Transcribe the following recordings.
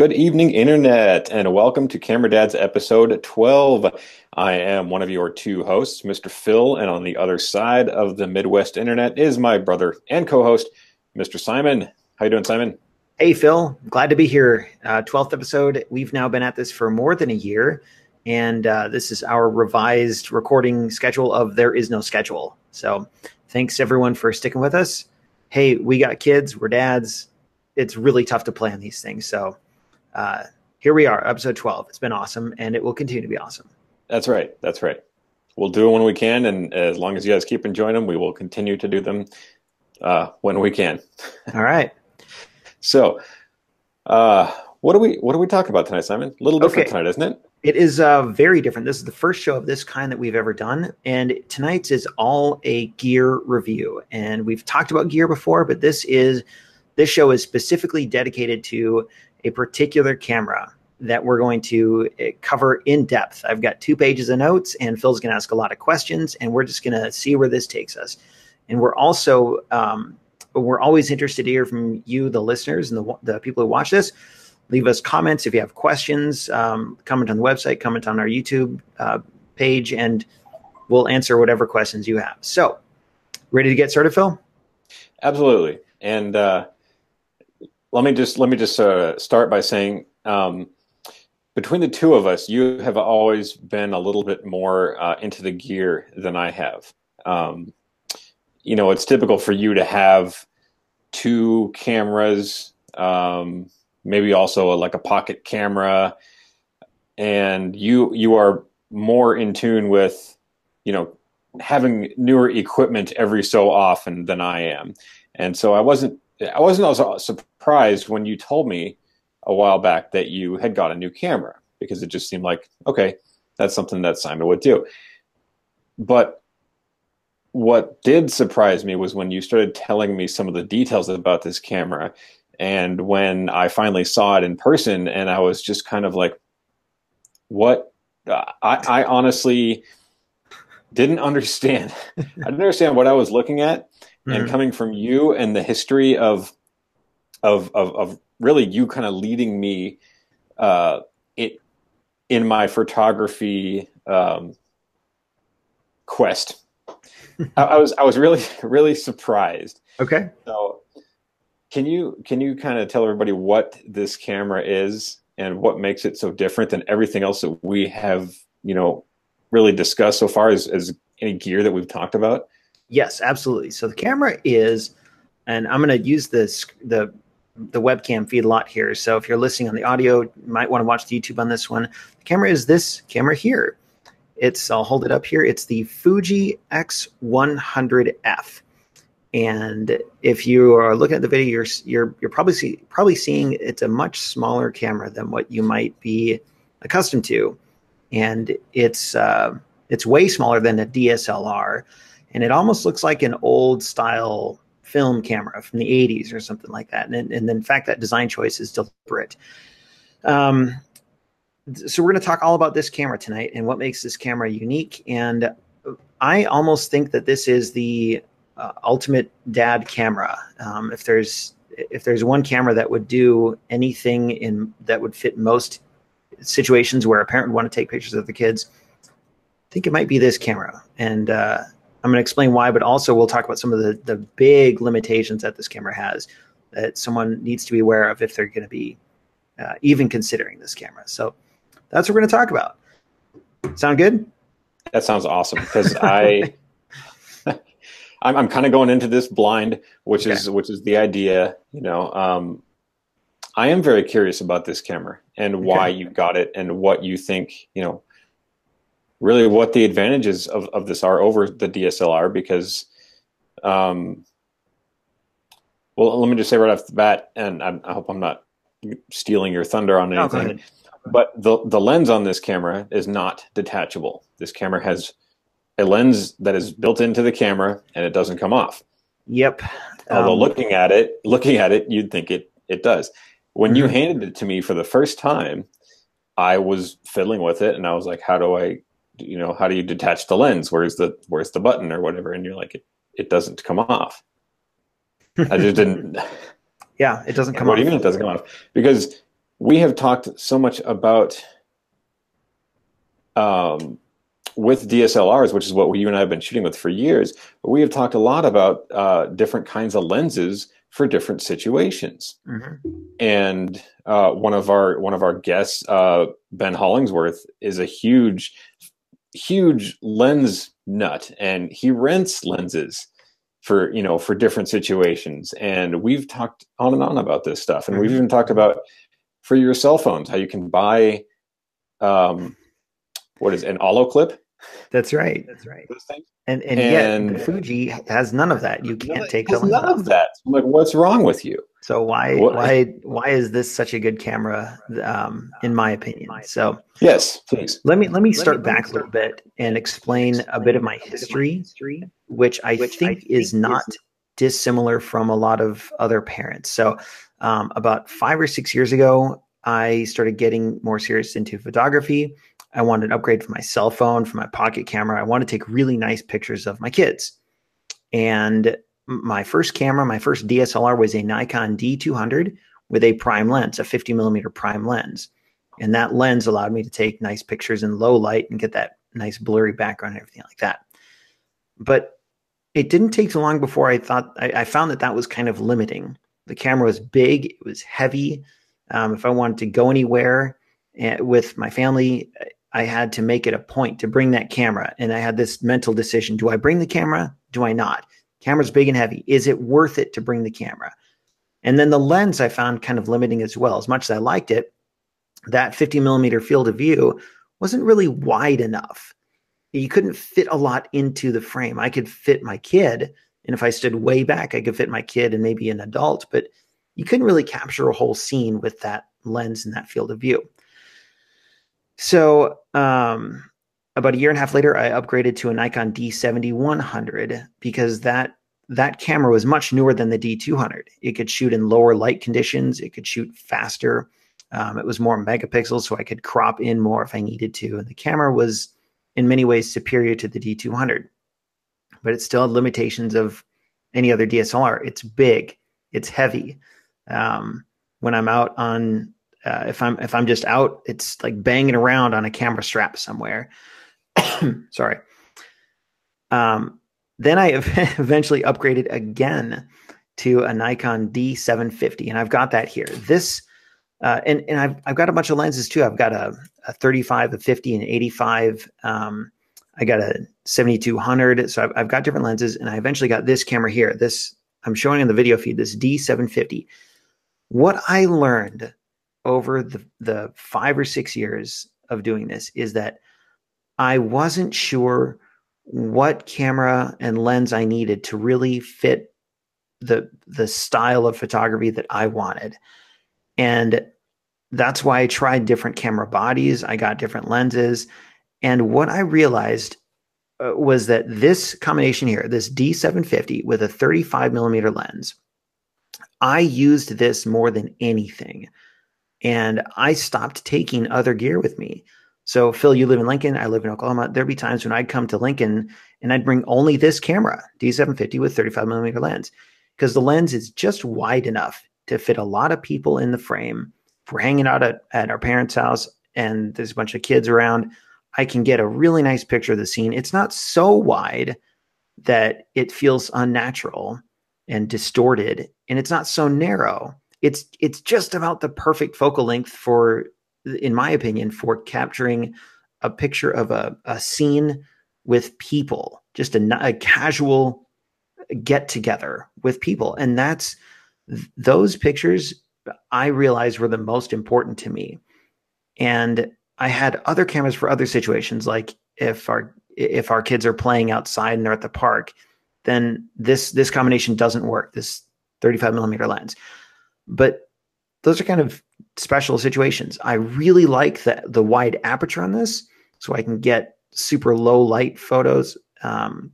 Good evening, Internet, and welcome to Camera Dads episode 12. I am one of your two hosts, Mr. Phil, and on the other side of the Midwest Internet is my brother and co host, Mr. Simon. How you doing, Simon? Hey, Phil. Glad to be here. Uh, 12th episode. We've now been at this for more than a year, and uh, this is our revised recording schedule of There Is No Schedule. So thanks, everyone, for sticking with us. Hey, we got kids, we're dads. It's really tough to plan these things. So uh, here we are, episode 12. It's been awesome, and it will continue to be awesome. That's right. That's right. We'll do it when we can, and as long as you guys keep enjoying them, we will continue to do them uh, when we can. All right. so, uh, what do we what do we talk about tonight, Simon? A little different okay. tonight, isn't it? It is uh, very different. This is the first show of this kind that we've ever done, and tonight's is all a gear review. And we've talked about gear before, but this is this show is specifically dedicated to a particular camera that we're going to eh, cover in depth. I've got two pages of notes, and Phil's going to ask a lot of questions, and we're just going to see where this takes us. And we're also um, we're always interested to hear from you, the listeners, and the, the people who watch this. Leave us comments if you have questions. Um, comment on the website, comment on our YouTube uh, page, and we'll answer whatever questions you have. So, ready to get started, Phil? Absolutely. And uh, let me just let me just uh, start by saying um, between the two of us, you have always been a little bit more uh, into the gear than I have. Um, you know, it's typical for you to have two cameras, um, maybe also a, like a pocket camera, and you you are more in tune with, you know, having newer equipment every so often than I am, and so I wasn't I wasn't also uh, surprised when you told me a while back that you had got a new camera because it just seemed like okay, that's something that Simon would do. But what did surprise me was when you started telling me some of the details about this camera and when I finally saw it in person and I was just kind of like what I, I honestly didn't understand. I didn't understand what I was looking at mm-hmm. and coming from you and the history of of of, of really you kind of leading me uh, it in my photography um, quest. I, I, was I was really really surprised. Okay. So can you can you kind of tell everybody what this camera is and what makes it so different than everything else that we have you know really discussed so far as, as any gear that we've talked about? Yes, absolutely. So the camera is, and I'm going to use this the the webcam feed a lot here. So if you're listening on the audio, you might want to watch the YouTube on this one. The camera is this camera here. It's I'll hold it up here. It's the Fuji X100F. And if you are looking at the video, you're you're you're probably see, probably seeing it's a much smaller camera than what you might be accustomed to, and it's uh, it's way smaller than a DSLR and it almost looks like an old style film camera from the 80s or something like that. And, and in fact, that design choice is deliberate. Um, so we're going to talk all about this camera tonight and what makes this camera unique. And I almost think that this is the uh, ultimate dad camera. Um, if there's if there's one camera that would do anything in that would fit most situations where a parent would want to take pictures of the kids, I think it might be this camera. And uh, I'm going to explain why, but also we'll talk about some of the, the big limitations that this camera has that someone needs to be aware of if they're going to be uh, even considering this camera. So that's what we're going to talk about. Sound good? That sounds awesome because I, I'm, I'm kind of going into this blind, which okay. is which is the idea. You know, um, I am very curious about this camera and why okay. you got it and what you think. You know, really what the advantages of, of this are over the DSLR because, um, well, let me just say right off the bat, and I, I hope I'm not stealing your thunder on anything, but the, the lens on this camera is not detachable. This camera has a lens that is built into the camera and it doesn't come off. Yep. Although um, looking at it, looking at it, you'd think it, it does. When mm-hmm. you handed it to me for the first time, I was fiddling with it and I was like, how do I you know how do you detach the lens where's the where's the button or whatever and you're like it, it doesn't come off i just didn't yeah it doesn't come what off even it doesn't come off because we have talked so much about um, with DSLRs, which is what you and I have been shooting with for years. But we have talked a lot about uh, different kinds of lenses for different situations. Mm-hmm. And uh, one of our one of our guests, uh, Ben Hollingsworth, is a huge, huge lens nut, and he rents lenses for you know for different situations. And we've talked on and on about this stuff, and mm-hmm. we've even talked about for your cell phones how you can buy. Um, what is an olloclip that's right. That's right. And and, and yet Fuji has none of that. You can't take the none of that. I'm like, what's wrong with you? So why what? why why is this such a good camera? Um, in my opinion. So yes, please. Let me let me start back a little bit and explain a bit of my history, which I think is not dissimilar from a lot of other parents. So um, about five or six years ago, I started getting more serious into photography. I wanted an upgrade for my cell phone, for my pocket camera. I want to take really nice pictures of my kids. And my first camera, my first DSLR was a Nikon D200 with a prime lens, a 50 millimeter prime lens. And that lens allowed me to take nice pictures in low light and get that nice blurry background and everything like that. But it didn't take too long before I thought I, I found that that was kind of limiting. The camera was big, it was heavy. Um, if I wanted to go anywhere eh, with my family, I had to make it a point to bring that camera. And I had this mental decision do I bring the camera? Do I not? Camera's big and heavy. Is it worth it to bring the camera? And then the lens I found kind of limiting as well. As much as I liked it, that 50 millimeter field of view wasn't really wide enough. You couldn't fit a lot into the frame. I could fit my kid. And if I stood way back, I could fit my kid and maybe an adult, but you couldn't really capture a whole scene with that lens and that field of view. So um, about a year and a half later, I upgraded to a Nikon D7100 because that that camera was much newer than the D200. It could shoot in lower light conditions. It could shoot faster. Um, it was more megapixels, so I could crop in more if I needed to. And the camera was, in many ways, superior to the D200, but it still had limitations of any other DSLR. It's big, it's heavy. Um, when I'm out on uh, if I'm if I'm just out, it's like banging around on a camera strap somewhere. Sorry. Um, then I eventually upgraded again to a Nikon D750, and I've got that here. This uh, and and I've I've got a bunch of lenses too. I've got a, a 35, a 50, and 85. Um, I got a 7200. So I've, I've got different lenses, and I eventually got this camera here. This I'm showing in the video feed. This D750. What I learned over the, the five or six years of doing this is that I wasn't sure what camera and lens I needed to really fit the the style of photography that I wanted. And that's why I tried different camera bodies, I got different lenses, and what I realized uh, was that this combination here, this D750 with a 35 millimeter lens, I used this more than anything and I stopped taking other gear with me. So, Phil, you live in Lincoln. I live in Oklahoma. There'd be times when I'd come to Lincoln and I'd bring only this camera, D750 with 35 millimeter lens, because the lens is just wide enough to fit a lot of people in the frame. If we're hanging out at, at our parents' house and there's a bunch of kids around, I can get a really nice picture of the scene. It's not so wide that it feels unnatural and distorted, and it's not so narrow it's it's just about the perfect focal length for in my opinion for capturing a picture of a, a scene with people just a, a casual get together with people. And that's those pictures i realized were the most important to me. And i had other cameras for other situations like if our if our kids are playing outside and they're at the park then this this combination doesn't work this 35 millimeter lens. But those are kind of special situations. I really like the the wide aperture on this, so I can get super low light photos. Um,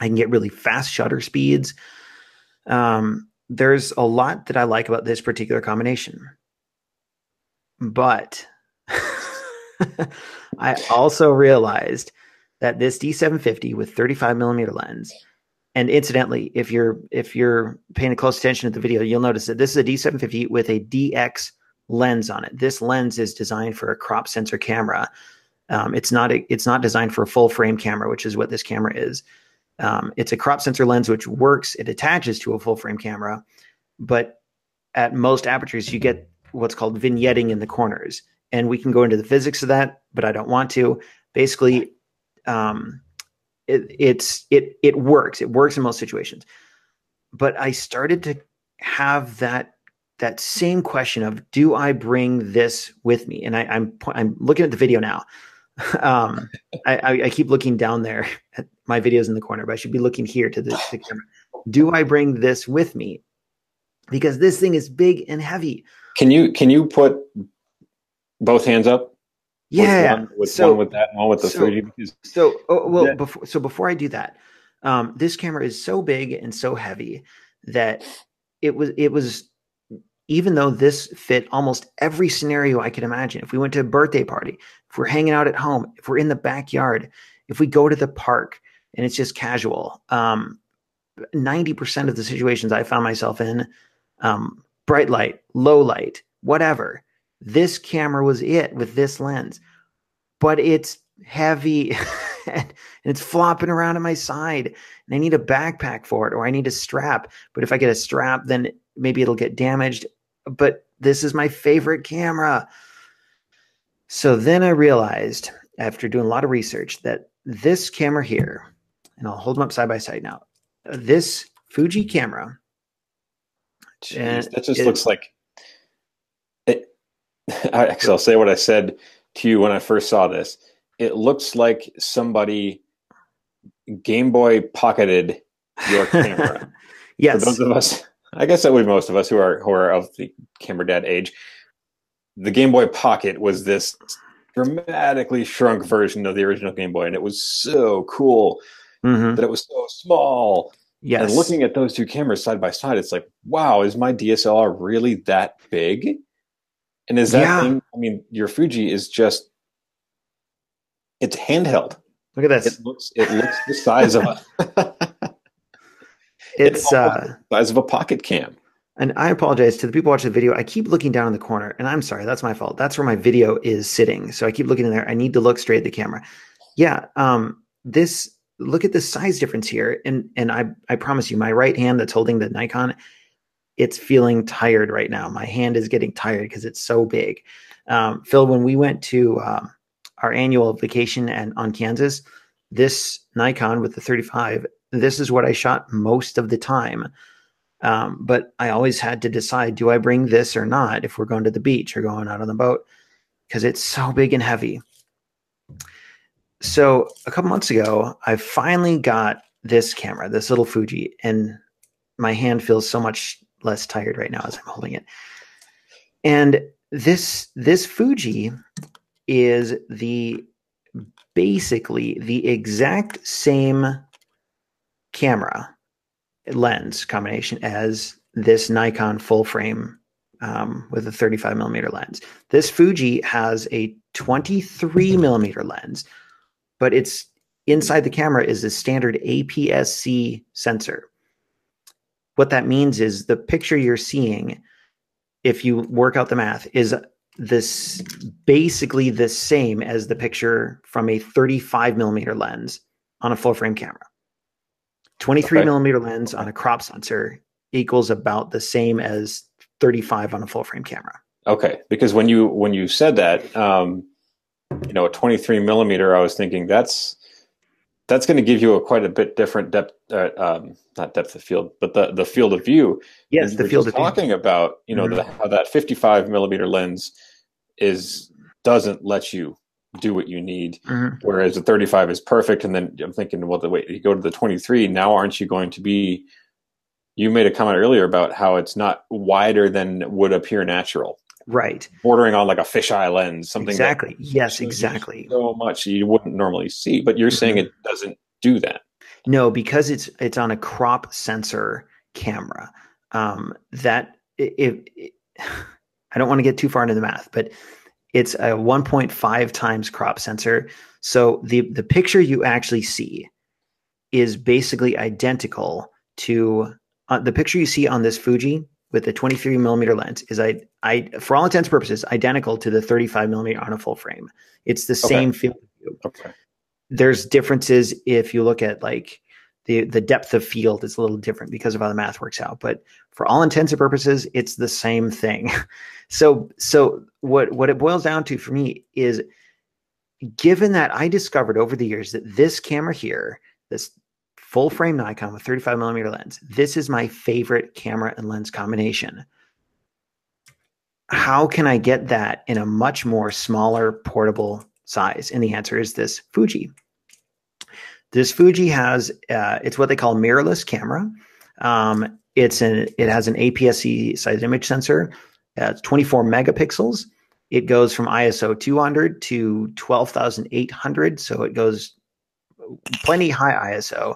I can get really fast shutter speeds. Um, there's a lot that I like about this particular combination, but I also realized that this D750 with 35 millimeter lens and incidentally, if you're if you're paying close attention to the video, you'll notice that this is a D750 with a DX lens on it. This lens is designed for a crop sensor camera. Um, it's not a, it's not designed for a full frame camera, which is what this camera is. Um, it's a crop sensor lens which works. It attaches to a full frame camera, but at most apertures you get what's called vignetting in the corners, and we can go into the physics of that, but I don't want to. Basically, um, it, it's it it works. It works in most situations, but I started to have that that same question of do I bring this with me? And I, am I'm, I'm looking at the video now. um, I, I, keep looking down there at my videos in the corner, but I should be looking here to the, the camera. Do I bring this with me? Because this thing is big and heavy. Can you can you put both hands up? Yeah, one, with, so, one with that, one with the so, 3D. Because so, oh, well, that, before so before I do that, um, this camera is so big and so heavy that it was it was even though this fit almost every scenario I could imagine. If we went to a birthday party, if we're hanging out at home, if we're in the backyard, if we go to the park and it's just casual, um, 90% of the situations I found myself in, um, bright light, low light, whatever, this camera was it with this lens. But it's heavy and it's flopping around on my side and I need a backpack for it or I need a strap. But if I get a strap, then maybe it'll get damaged but this is my favorite camera. So then I realized after doing a lot of research that this camera here, and I'll hold them up side by side now. This Fuji camera. Jeez, that just looks like. Actually, I'll say what I said to you when I first saw this. It looks like somebody Game Boy pocketed your camera. yes. For those of us I guess that would be most of us who are who are of the camera dad age. The Game Boy Pocket was this dramatically shrunk version of the original Game Boy, and it was so cool mm-hmm. that it was so small. Yes. And looking at those two cameras side by side, it's like, wow, is my DSLR really that big? And is that yeah. thing? I mean, your Fuji is just it's handheld. Look at this. It looks it looks the size of a it's uh, size of a pocket cam. And I apologize to the people watching the video. I keep looking down in the corner, and I'm sorry, that's my fault. That's where my video is sitting. So I keep looking in there. I need to look straight at the camera. Yeah, um, this look at the size difference here, and and I I promise you, my right hand that's holding the Nikon, it's feeling tired right now. My hand is getting tired because it's so big. Um, Phil, when we went to um, our annual vacation and on Kansas, this Nikon with the 35 this is what I shot most of the time. Um, but I always had to decide do I bring this or not if we're going to the beach or going out on the boat because it's so big and heavy. So a couple months ago, I finally got this camera, this little Fuji, and my hand feels so much less tired right now as I'm holding it. And this this Fuji is the basically the exact same camera lens combination as this Nikon full frame um, with a 35 millimeter lens. This Fuji has a 23 millimeter lens, but it's inside the camera is a standard APS-C sensor. What that means is the picture you're seeing, if you work out the math, is this basically the same as the picture from a 35 millimeter lens on a full frame camera. 23 okay. millimeter lens on a crop sensor equals about the same as 35 on a full frame camera. Okay, because when you when you said that, um, you know, a 23 millimeter, I was thinking that's that's going to give you a quite a bit different depth, uh, um, not depth of field, but the the field of view. Yes, the field of talking view. about, you know, mm-hmm. the, how that 55 millimeter lens is doesn't let you do what you need. Mm-hmm. Whereas the 35 is perfect. And then I'm thinking, well, the wait, you go to the 23, now aren't you going to be? You made a comment earlier about how it's not wider than would appear natural. Right. Bordering on like a fisheye lens, something exactly. Yes, exactly. So much you wouldn't normally see, but you're mm-hmm. saying it doesn't do that. No, because it's it's on a crop sensor camera. Um, that if I don't want to get too far into the math, but it's a 1.5 times crop sensor. So the the picture you actually see is basically identical to uh, the picture you see on this Fuji with the 23 millimeter lens is I, I, for all intents and purposes, identical to the 35 millimeter on a full frame. It's the same field. Okay. There's differences if you look at like the the depth of field is a little different because of how the math works out. But for all intents and purposes, it's the same thing. so so what what it boils down to for me is given that I discovered over the years that this camera here, this full frame Nikon with 35 millimeter lens, this is my favorite camera and lens combination. How can I get that in a much more smaller portable size? And the answer is this Fuji. This Fuji has uh, it's what they call mirrorless camera. Um, it's an it has an APS-C size image sensor. Uh, it's 24 megapixels. It goes from ISO 200 to 12,800, so it goes plenty high ISO.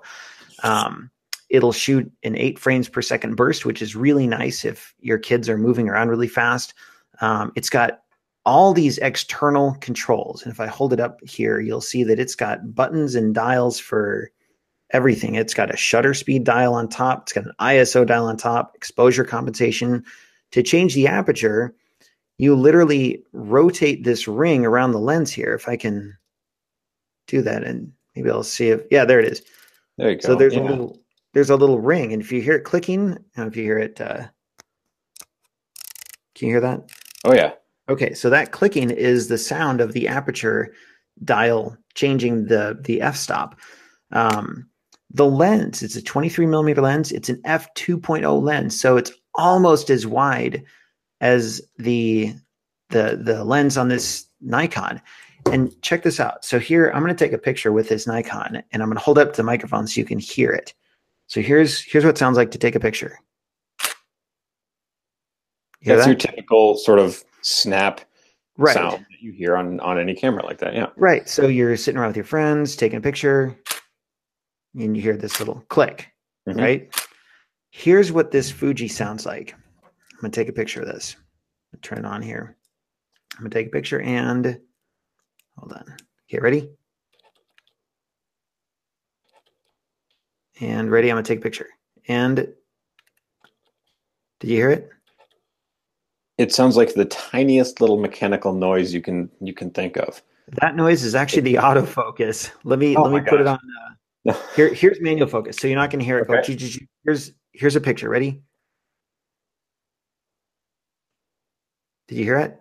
Um, it'll shoot in eight frames per second burst, which is really nice if your kids are moving around really fast. Um, it's got all these external controls. And if I hold it up here, you'll see that it's got buttons and dials for everything. It's got a shutter speed dial on top, it's got an ISO dial on top, exposure compensation. To change the aperture, you literally rotate this ring around the lens here. If I can do that, and maybe I'll see if, yeah, there it is. There you go. So there's yeah. a little there's a little ring, and if you hear it clicking, and if you hear it, uh, can you hear that? Oh yeah. Okay, so that clicking is the sound of the aperture dial changing the the f stop. Um, the lens, it's a 23 millimeter lens. It's an f 2.0 lens, so it's almost as wide as the the the lens on this Nikon. And check this out. So here, I'm going to take a picture with this Nikon, and I'm going to hold up the microphone so you can hear it. So here's here's what it sounds like to take a picture. You That's that? your typical sort of snap right. sound that you hear on on any camera like that. Yeah. Right. So you're sitting around with your friends, taking a picture, and you hear this little click, Mhm. right? Here's what this Fuji sounds like. I'm going to take a picture of this. Turn it on here. I'm going to take a picture and hold on. Okay, ready? And ready, I'm going to take a picture. And did you hear it? It sounds like the tiniest little mechanical noise you can you can think of. That noise is actually the autofocus. Let me Oh let me put it on. Uh, here, here's manual focus, so you're not going to hear it go. Okay. "Choo, choo, choo." Here's here's a picture. Ready? Did you hear it?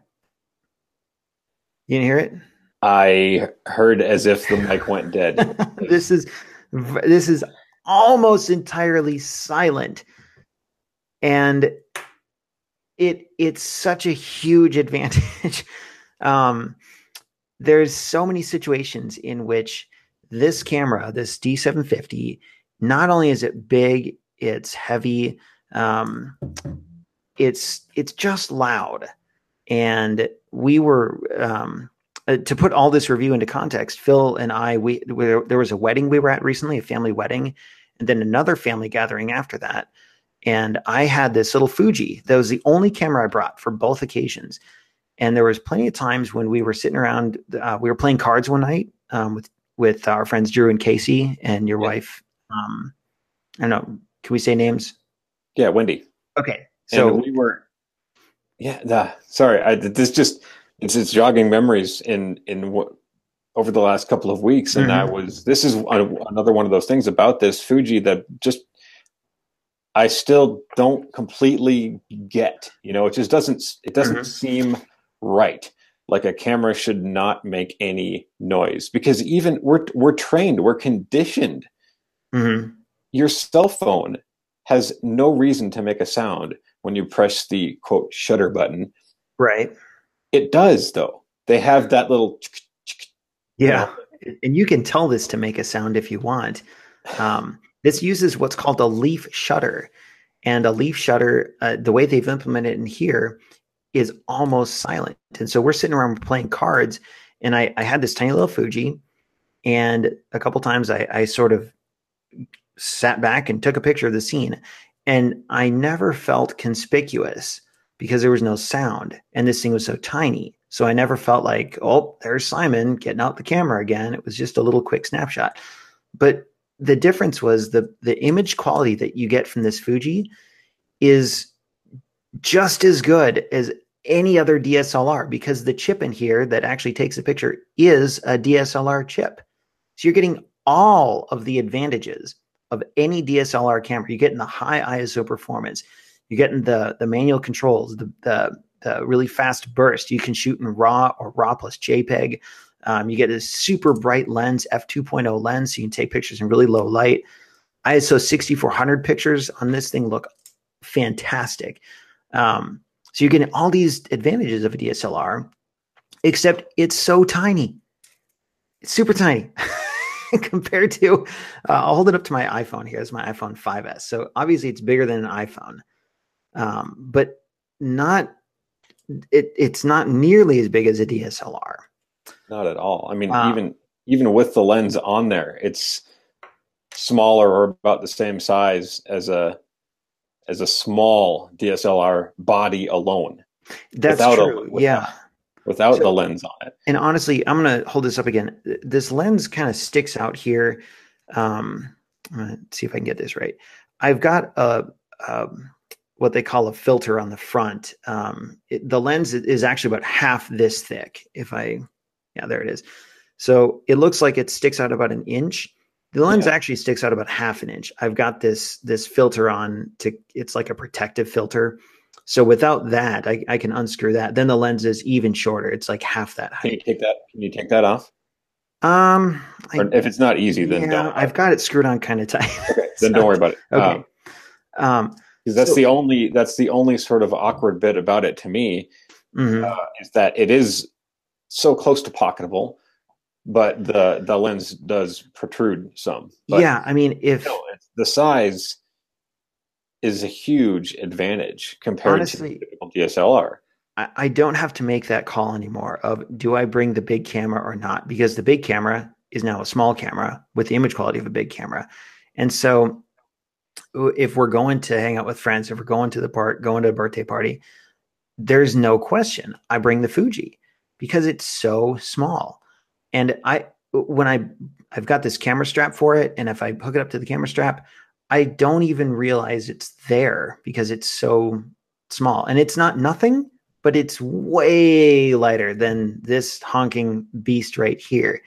You didn't hear it? I heard as if the mic went dead. this is this is almost entirely silent, and it it's such a huge advantage. um, there's so many situations in which this camera, this D750, not only is it big, it's heavy, um, it's it's just loud, and we were um, uh, to put all this review into context. Phil and I, we, we there was a wedding we were at recently, a family wedding, and then another family gathering after that. And I had this little Fuji. That was the only camera I brought for both occasions. And there was plenty of times when we were sitting around. Uh, we were playing cards one night um, with with our friends Drew and Casey and your Yeah. wife. Um, I don't know. Can we say names? yeah, Wendy. Okay. So So we were. Yeah. The, sorry. I, this just it's it's jogging memories in in what over the last couple of weeks, and I was. This is another one of those things about this Fuji that just. I still don't completely get. You know, it just doesn't. It doesn't Mhm. seem right. Like a camera should not make any noise because even we're we're trained, we're conditioned Mhm. your cell phone has no reason to make a sound when you press the quote shutter button. right. It does though. They have that little Yeah. And you can tell this to make a sound if you want. Um, this uses what's called a leaf shutter. And a leaf shutter, uh, the way they've implemented it in here is almost silent. And so we're sitting around playing cards, and I, I had this tiny little Fuji, and a couple times I, I sort of sat back and took a picture of the scene, and I never felt conspicuous because there was no sound, and this thing was so tiny. So I never felt like, oh, there's Simon getting out the camera again. It was just a little quick snapshot. But the difference was the the image quality that you get from this Fuji is just as good as any other DSLR because the chip in here that actually takes the picture is a DSLR chip. So you're getting all of the advantages of any DSLR camera. You're getting the high ISO performance. You're getting the the manual controls, the the, the really fast burst. You can shoot in RAW or RAW plus JPEG. Um, you get a super bright lens, f2.0 lens, so you can take pictures in really low light. ISO 6400 pictures on this thing look fantastic. Um, so you're getting all these advantages of a DSLR, except it's so tiny. It's super tiny compared to, uh, I'll hold it up to my iPhone here. It's my iPhone 5S. So obviously it's bigger than an iPhone, um, but not, it, it's not nearly as big as a DSLR. Not at all. I mean, um, even, even with the lens on there, it's smaller or about the same size as a as a small DSLR body alone. That's true. A, without, yeah. Without so, the lens on it. And honestly, I'm going to hold this up again. This lens kind of sticks out here. Um, let's see if I can get this right. I've got a, a what they call a filter on the front. Um, it, the lens is actually about half this thick. If I, yeah, there it is. So it looks like it sticks out about an inch the lens yeah. actually sticks out about half an inch. I've got this this filter on to it's like a protective filter. So without that, I, I can unscrew that. Then the lens is even shorter. It's like half that height. Can you take that? Can you take that off? Um, I, if it's not easy, then yeah, don't. I've got it screwed on kind of tight. Okay, then so, don't worry about it. Okay. Um, um because that's so, the only that's the only sort of awkward bit about it to me mm-hmm. uh, is that it is so close to pocketable but the the lens does protrude some. But, yeah, I mean, if you know, the size is a huge advantage compared honestly, to DSLR. I, I don't have to make that call anymore of do I bring the big camera or not because the big camera is now a small camera with the image quality of a big camera, and so if we're going to hang out with friends, if we're going to the park, going to a birthday party, there's no question I bring the Fuji because it's so small and I when I I've got this camera strap for it, and if I hook it up to the camera strap, I don't even realize it's there because it's so small. And it's not nothing, but it's way lighter than this honking beast right here.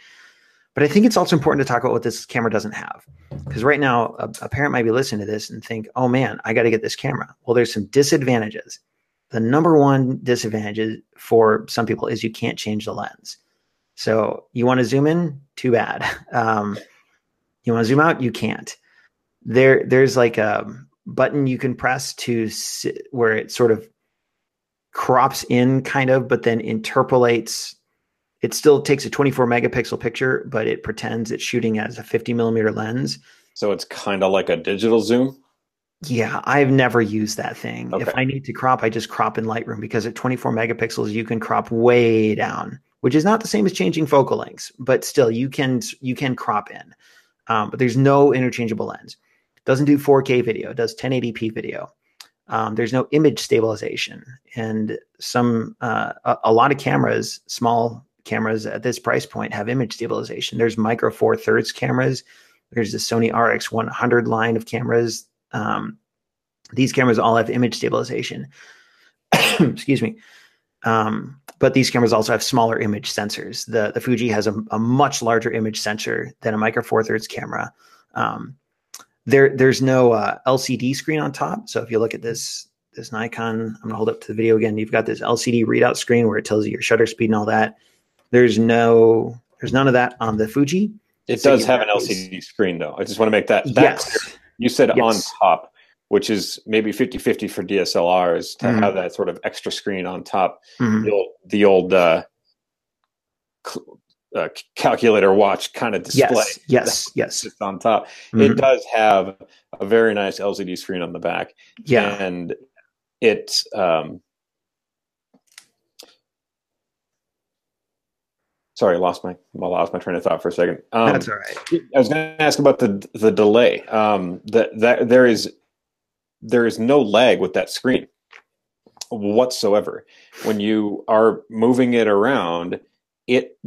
But I think it's also important to talk about what this camera doesn't have. Because right now, a, a, parent might be listening to this and think, oh man, I got to get this camera. Well, there's some disadvantages. The number one disadvantage for some people is you can't change the lens. So you want to zoom in? Too bad. Um, you want to zoom out? You can't. There, there's like a button you can press to sit, where it sort of crops in, kind of, but then interpolates. It still takes a 24 megapixel picture, but it pretends it's shooting as a 50 millimeter lens. So it's kind of like a digital zoom. Yeah, I've never used that thing. Okay. If I need to crop, I just crop in Lightroom because at 24 megapixels, you can crop way down which is not the same as changing focal lengths, but still you can you can crop in. Um, but there's no interchangeable lens. Doesn't do 4K video. It does 1080p video. Um, there's no image stabilization, and some uh, a, a, lot of cameras, small cameras at this price point, have image stabilization. There's micro four thirds cameras. There's the Sony RX 100 line of cameras. Um, these cameras all have image stabilization. Excuse me. Um, but these cameras also have smaller image sensors. The the Fuji has a, a much larger image sensor than a micro four thirds camera. Um, there there's no uh, LCD screen on top. So if you look at this this Nikon, I'm gonna hold up to the video again. You've got this LCD readout screen where it tells you your shutter speed and all that. There's no there's none of that on the Fuji. It so does have an LCD screen though. I just want to make that, that yes. clear. You said yes. on top which is maybe 50 50 for DSLRs to mm-hmm. have that sort of extra screen on top. Mm-hmm. The old, the old uh, uh, calculator watch kind of display. Yes, yes, yes. Just on top. Mm-hmm. It does have a very nice LCD screen on the back. Yeah. And it, um, sorry, I lost my I lost my train of thought for a second. Um, That's all right. I was going to ask about the the delay. Um, that that there is there is no lag with that screen whatsoever. When you are moving it around, it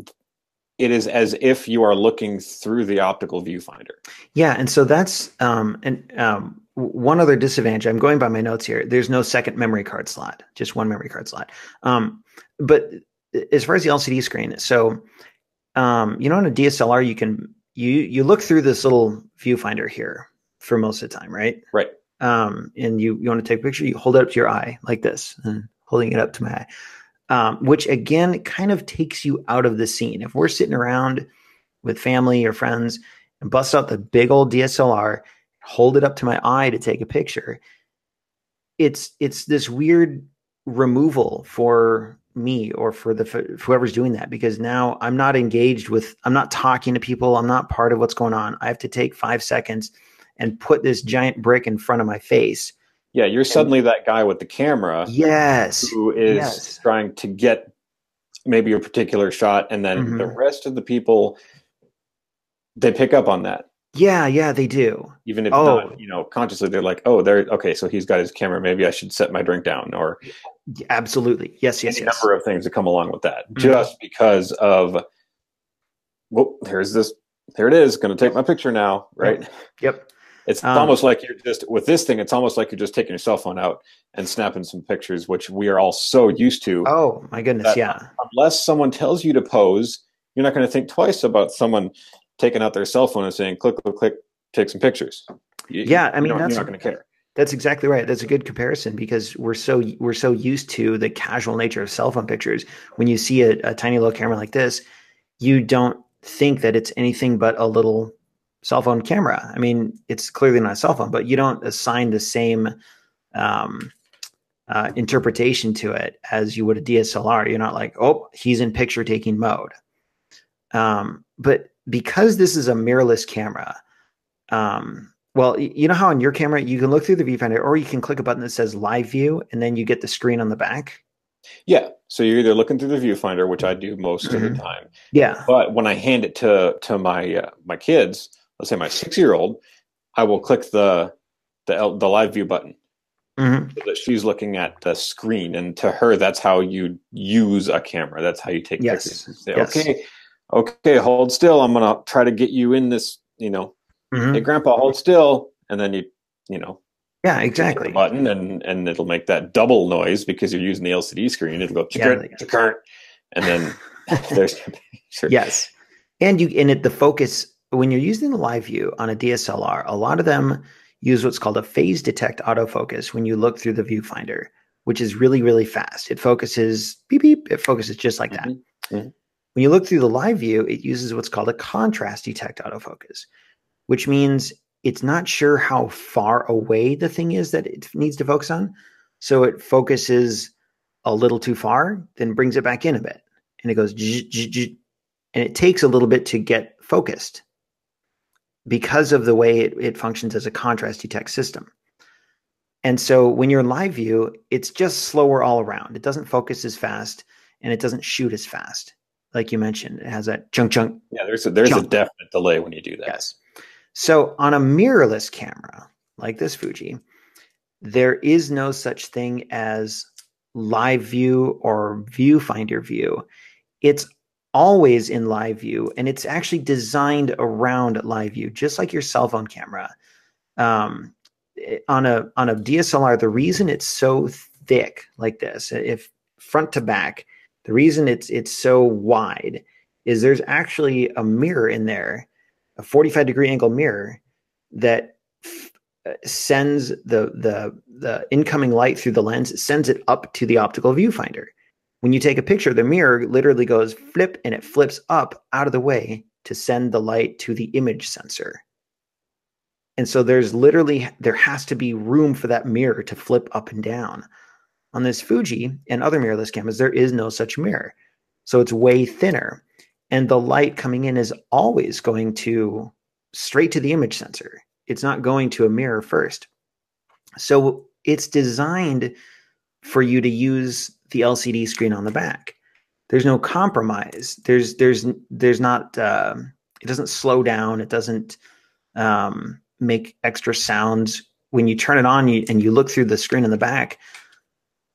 it is as if you are looking through the optical viewfinder. Yeah, and so that's um, and um, one other disadvantage. I'm going by my notes here. There's no second memory card slot, just one memory card slot. Um, but as far as the LCD screen, so um, you know, on a DSLR, you can you you look through this little viewfinder here for most of the time, right? Right. Um, and you you want to take a picture, you hold it up to your eye like this, and holding it up to my eye, um, which again kind of takes you out of the scene. If we're sitting around with family or friends and bust out the big old DSLR, hold it up to my eye to take a picture, it's it's this weird removal for me or for the for whoever's doing that because now I'm not engaged with I'm not talking to people I'm not part of what's going on I have to take 5 seconds and put this giant brick in front of my face yeah you're suddenly and, that guy with the camera yes who is yes. trying to get maybe a particular shot and then mm-hmm. the rest of the people they pick up on that yeah, yeah, they do. Even if oh. not, you know, consciously they're like, oh, they're okay, so he's got his camera. Maybe I should set my drink down, or absolutely, yes, yes, any yes. number of things that come along with that, mm-hmm. just because of. Well, there's this. There it is. Going to take my picture now, right? Yep. yep. It's um, almost like you're just with this thing. It's almost like you're just taking your cell phone out and snapping some pictures, which we are all so used to. Oh my goodness, yeah. Unless someone tells you to pose, you're not going to think twice about someone taking out their cell phone and saying, click, click, click, take some pictures. You, yeah, I mean, that's, you're not going to care. That's exactly right. That's a good comparison because we're so we're so used to the casual nature of cell phone pictures. When you see a, a tiny little camera like this, you don't think that it's anything but a little cell phone camera. I mean, it's clearly not a cell phone, but you don't assign the same um, uh, interpretation to it as you would a DSLR. You're not like, oh, he's in picture taking mode. Um, but because this is a mirrorless camera, um, well, you know how on your camera you can look through the viewfinder, or you can click a button that says Live View, and then you get the screen on the back. Yeah, so you're either looking through the viewfinder, which I do most mm-hmm. of the mm-hmm. time. Yeah, but when I hand it to to my uh, my kids, let's say my six year old, I will click the the the live view button. Mm-hmm. So that she's looking at the screen, and to her, that's how you use a camera. That's how you take yes. pictures. Say, yes. Okay, okay, hold still. I'm gonna try to get you in this. You know, mm-hmm. hey, Grandpa, hold still, and then you, you know, yeah, exactly. Button and and it'll make that double noise because you're using the LCD screen. It'll go yeah, current, and then there's sure. yes, and you and it the focus when you're using the live view on a DSLR, a lot of them use what's called a phase detect autofocus when you look through the viewfinder, which is really really fast. It focuses beep beep. It focuses just like mm-hmm. that. Mm-hmm. When you look through the live view, it uses what's called a contrast detect autofocus, which means it's not sure how far away the thing is that it needs to focus on. So it focuses a little too far, then brings it back in a bit. And it goes, and it takes a little bit to get focused because of the way it, it functions as a contrast detect system. And so when you're in live view, it's just slower all around. It doesn't focus as fast and it doesn't shoot as fast like you mentioned. It has that chunk chunk. Yeah, there's a, there's chunk. a definite delay when you do that. Yes. So on a mirrorless camera like this Fuji, there is no such thing as live view or viewfinder view. It's always in live view and it's actually designed around live view, just like your cell phone camera. Um, on a on a DSLR, the reason it's so thick like this, if front to back, the reason it's it's so wide is there's actually a mirror in there, a 45 degree angle mirror that f- uh, sends the the the incoming light through the lens, sends it up to the optical viewfinder. When you take a picture, the mirror literally goes flip and it flips up out of the way to send the light to the image sensor. And so there's literally there has to be room for that mirror to flip up and down. On this Fuji and other mirrorless cameras, there is no such mirror. So it's way thinner. And the light coming in is always going to straight to the image sensor. It's not going to a mirror first. So it's designed for you to use the LCD screen on the back. There's no compromise. There's there's there's not uh, it doesn't slow down. It doesn't um, make extra sounds when you turn it on you, and you look through the screen in the back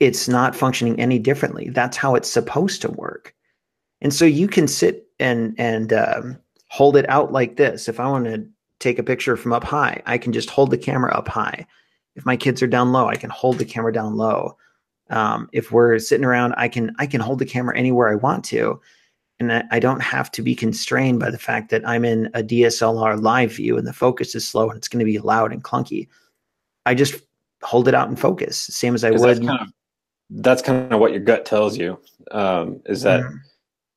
it's not functioning any differently. That's how it's supposed to work. And so you can sit and and um, hold it out like this. If I want to take a picture from up high. I can just hold the camera up high. If my kids are down low, I can hold the camera down low. Um, if we're sitting around, I can I can hold the camera anywhere I want to, and I, I don't have to be constrained by the fact that I'm in a DSLR live view and the focus is slow and it's going to be loud and clunky. I just hold it out and focus, same as I would. That's kind, of, that's kind of what your gut tells you. Um, is that mm-hmm.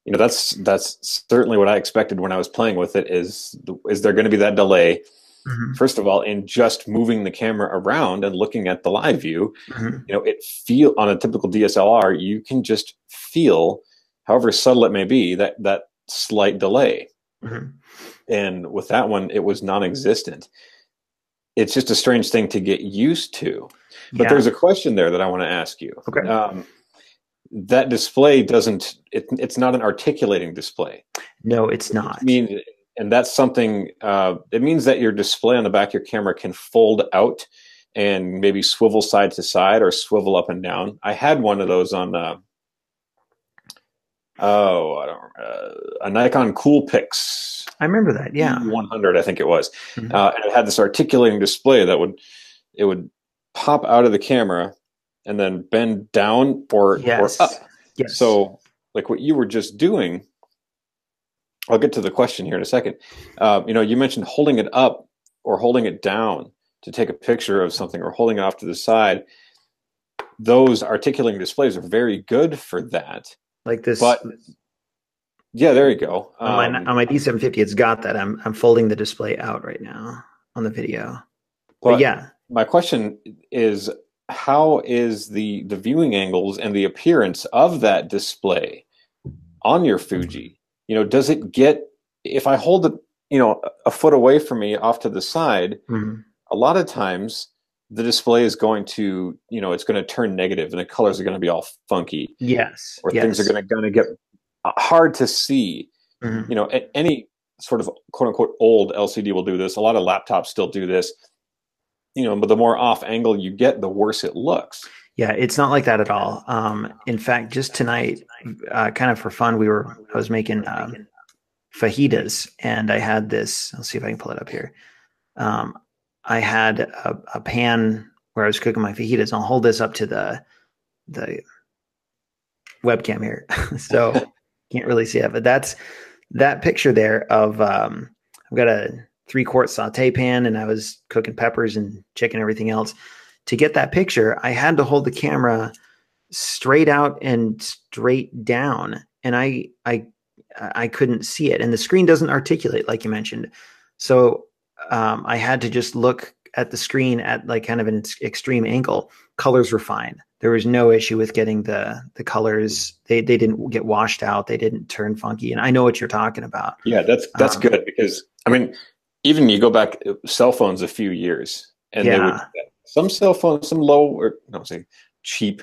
You know that's that's certainly what I expected when I was playing with it. Is is there going to be that delay? Mm-hmm. First of all, in just moving the camera around and looking at the live view, mm-hmm. you know, it feel on a typical DSLR, you can just feel, however subtle it may be, that that slight delay. Mm-hmm. And with that one, it was non-existent. It's just a strange thing to get used to. But yeah. there's a question there that I want to ask you. Okay. Um, that display doesn't. It, it's not an articulating display. No, it's not. I mean, and that's something uh, it means that your display on the back of your camera can fold out and maybe swivel side to side or swivel up and down i had one of those on uh, oh i don't uh, a nikon coolpix i remember that yeah 100 i think it was mm-hmm. uh, and it had this articulating display that would it would pop out of the camera and then bend down or, yes. or up yes. so like what you were just doing I'll get to the question here in a second. Uh, you know, you mentioned holding it up or holding it down to take a picture of something or holding it off to the side. Those articulating displays are very good for that. Like this. But yeah, there you go. Um, on, my, um, on my D750, it's got that. I'm I'm folding the display out right now on the video. But, but yeah, my question is, how is the the viewing angles and the appearance of that display on your Fuji? you know does it get if i hold it you know a foot away from me off to the side mm-hmm. a lot of times the display is going to you know it's going to turn negative and the colors are going to be all funky yes or yes. things are going to going to get hard to see mm-hmm. you know any sort of quote unquote old lcd will do this a lot of laptops still do this you know but the more off angle you get the worse it looks yeah, it's not like that at all. Um, in fact, just tonight, uh, kind of for fun, we were I was making um, fajitas, and I had this. Let's see if I can pull it up here. Um, I had a, a, pan where I was cooking my fajitas. I'll hold this up to the the webcam here, so can't really see it. But that's that picture there of um, I've got a three quart saute pan, and I was cooking peppers and chicken, and everything else to get that picture, I had to hold the camera straight out and straight down, and I I I couldn't see it, and the screen doesn't articulate like you mentioned. So um, I had to just look at the screen at like kind of an extreme angle. Colors were fine. There was no issue with getting the the colors. They they didn't get washed out. They didn't turn funky. And I know what you're talking about. Yeah, that's that's um, good because I mean, even you go back cell phones a few years, and yeah. they would some cell phones, some low or I don't say cheap,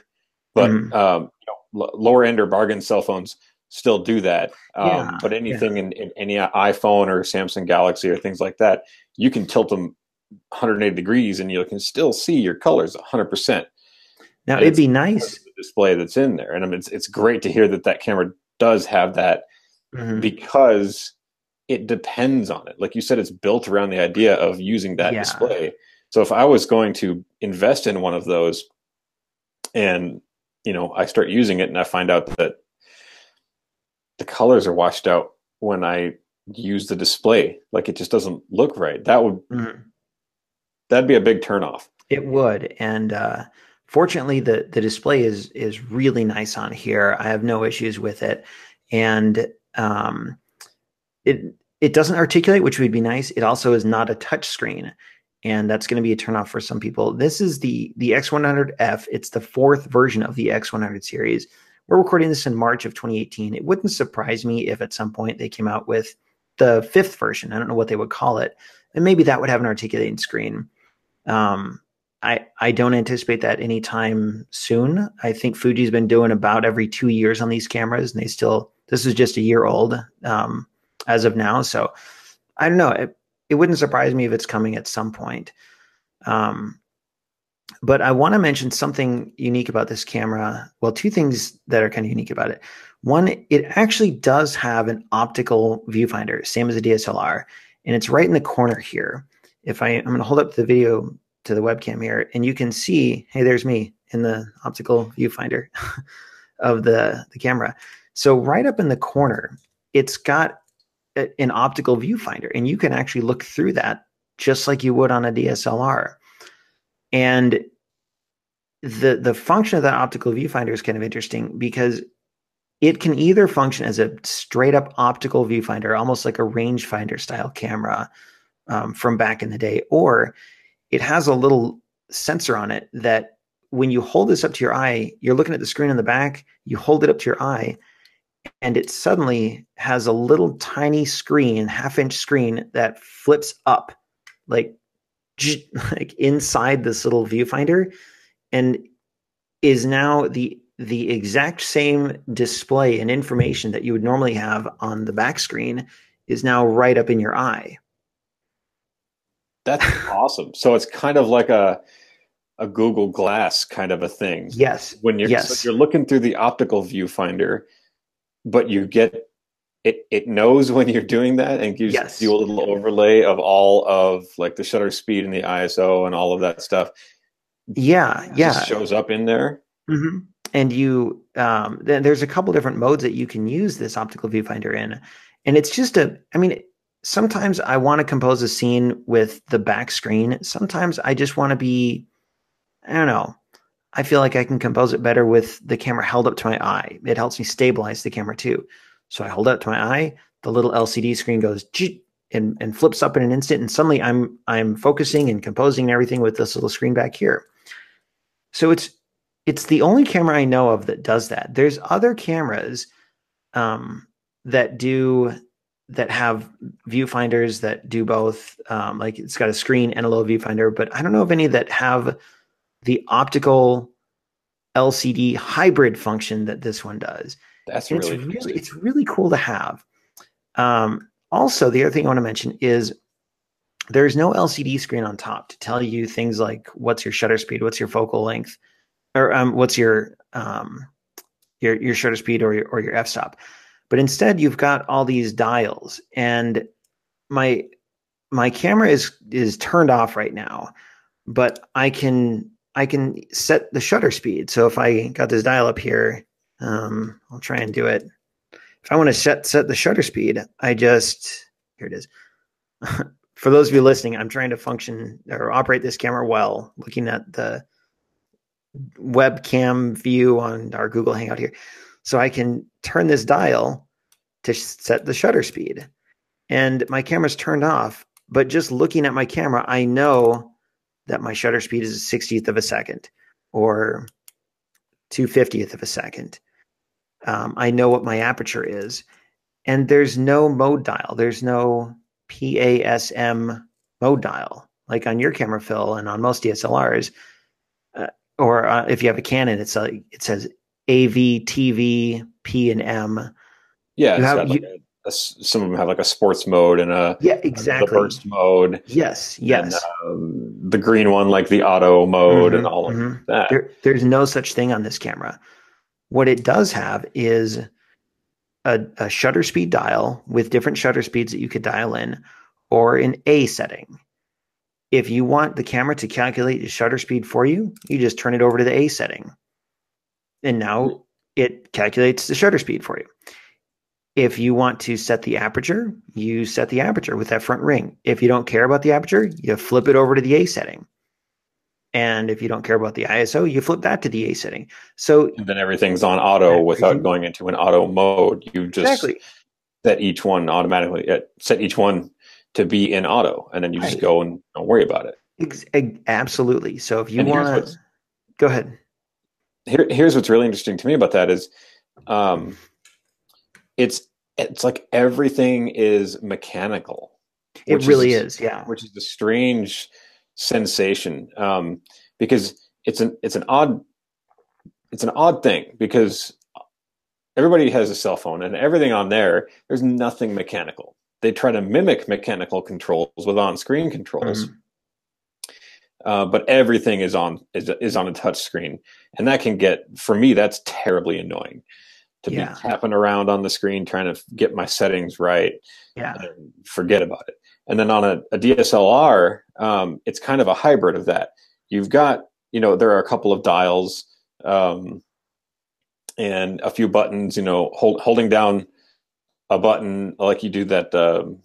but mm um, you know, l- lower end or bargain cell phones still do that. Um, yeah, but anything yeah. in, in, any iPhone or Samsung Galaxy or things like that, you can tilt them 180 degrees and you can still see your colors 100%. Now and it'd be nice display that's in there, and I mean it's it's great to hear that that camera does have that mm-hmm. because it depends on it. Like you said, it's built around the idea of using that yeah. display. So if I was going to invest in one of those and you know, I start using it and I find out that the colors are washed out when I use the display, like it just doesn't look right. That would mm-hmm. that'd be a big turnoff. It would. And uh fortunately the the display is is really nice on here. I have no issues with it. And um it it doesn't articulate, which would be nice. It also is not a touch screen and that's going to be a turnoff for some people. This is the the X100F. It's the fourth version of the X100 series. We're recording this in March of 2018. It wouldn't surprise me if at some point they came out with the fifth version. I don't know what they would call it, and maybe that would have an articulating screen. Um, I I don't anticipate that anytime soon. I think Fuji's been doing about every two years on these cameras, and they still this is just a year old um, as of now. So I don't know. It, it wouldn't surprise me if it's coming at some point. Um, but I want to mention something unique about this camera. Well, two things that are kind of unique about it. One, it actually does have an optical viewfinder, same as a DSLR. and it's right in the corner here. If I, I'm going to hold up the video to the webcam here, and you can see, hey, there's me in the optical viewfinder of the, the camera. So right up in the corner, it's got an optical viewfinder, and you can actually look through that just like you would on a DSLR. And the the function of that optical viewfinder is kind of interesting because it can either function as a straight up optical viewfinder, almost like a rangefinder style camera um, from back in the day, or it has a little sensor on it that when you hold this up to your eye, you're looking at the screen in the back, you hold it up to your eye, and it suddenly has a little tiny screen, half inch screen that flips up like like inside this little viewfinder and is now the the exact same display and information that you would normally have on the back screen is now right up in your eye. That's awesome. So it's kind of like a a Google Glass kind of a thing. Yes. When you're yes. so you're looking through the optical viewfinder, but you get it it knows when you're doing that and gives Yes. you a little overlay of all of like the shutter speed and the ISO and all of that stuff. Yeah, It yeah. just shows up in there. hmm And you, um, th- there's a couple different modes that you can use this optical viewfinder in, and it's just a. I mean, sometimes I want to compose a scene with the back screen. Sometimes I just want to be, I don't know. I feel like I can compose it better with the camera held up to my eye. It helps me stabilize the camera too. So I hold it up to my eye. The little LCD screen goes and and flips up in an instant, and suddenly I'm I'm focusing and composing and everything with this little screen back here. So it's it's the only camera I know of that does that. There's other cameras um, that do that have viewfinders that do both. Um, like it's got a screen and a little viewfinder, but I don't know of any that have the optical LCD hybrid function that this one does. That's And it's really really it's really cool to have. Um, also, the other thing I want to mention is there's no LCD screen on top to tell you things like what's your shutter speed, what's your focal length, or um, what's your um, your your shutter speed or your, or your f stop. But instead, you've got all these dials, and my my camera is is turned off right now, but I can I can set the shutter speed. So if I got this dial up here, um, I'll try and do it. If I want to set set the shutter speed, I just here it is. For those of you listening, I'm trying to function or operate this camera well, looking at the webcam view on our Google Hangout here. So I can turn this dial to set the shutter speed. And my camera's turned off, but just looking at my camera, I know that my shutter speed is a 60th of a second or 250th of a second. Um, I know what my aperture is. And there's no mode dial. There's no PASM mode dial like on your camera, Phil, and on most DSLRs. Uh, or uh, if you have a Canon, it's like it says AV, TV, P, and M. Yeah, You it's have- like you- a, some of them have like a sports mode and a Yeah, exactly. burst mode. Yes, and, yes. um, the green one like the auto mode and Mhm, all of mhm. that. There, there's no such thing on this camera. What it does have is a, a shutter speed dial with different shutter speeds that you could dial in, or an A setting. If you want the camera to calculate the shutter speed for you, you just turn it over to the A setting. And now it calculates the shutter speed for you. If you want to set the aperture, you set the aperture with that front ring. If you don't care about the aperture, you flip it over to the A setting. And if you don't care about the ISO, you flip that to the A setting. So and then everything's on auto without going into an auto mode. You just exactly, set each one automatically. uh, Set each one to be in auto, and then you just Right. go and don't worry about it. Ex- absolutely. So if you want to go ahead, Here, here's what's really interesting to me about that is, um, it's it's like everything is mechanical. it really a- is. Yeah, which is a strange sensation um, because it's an it's an odd it's an odd thing because everybody has a cell phone and everything on there there's nothing mechanical they try to mimic mechanical controls with on-screen controls Mhm. uh, but everything is on is, is on a touch screen and that can get for me that's terribly annoying to Yeah. be tapping around on the screen trying to get my settings right yeah, forget about it. And then on a, a DSLR, um, it's kind of a hybrid of that. You've got, you know, there are a couple of dials um, and a few buttons, you know, hold, holding down a button like you do that, um,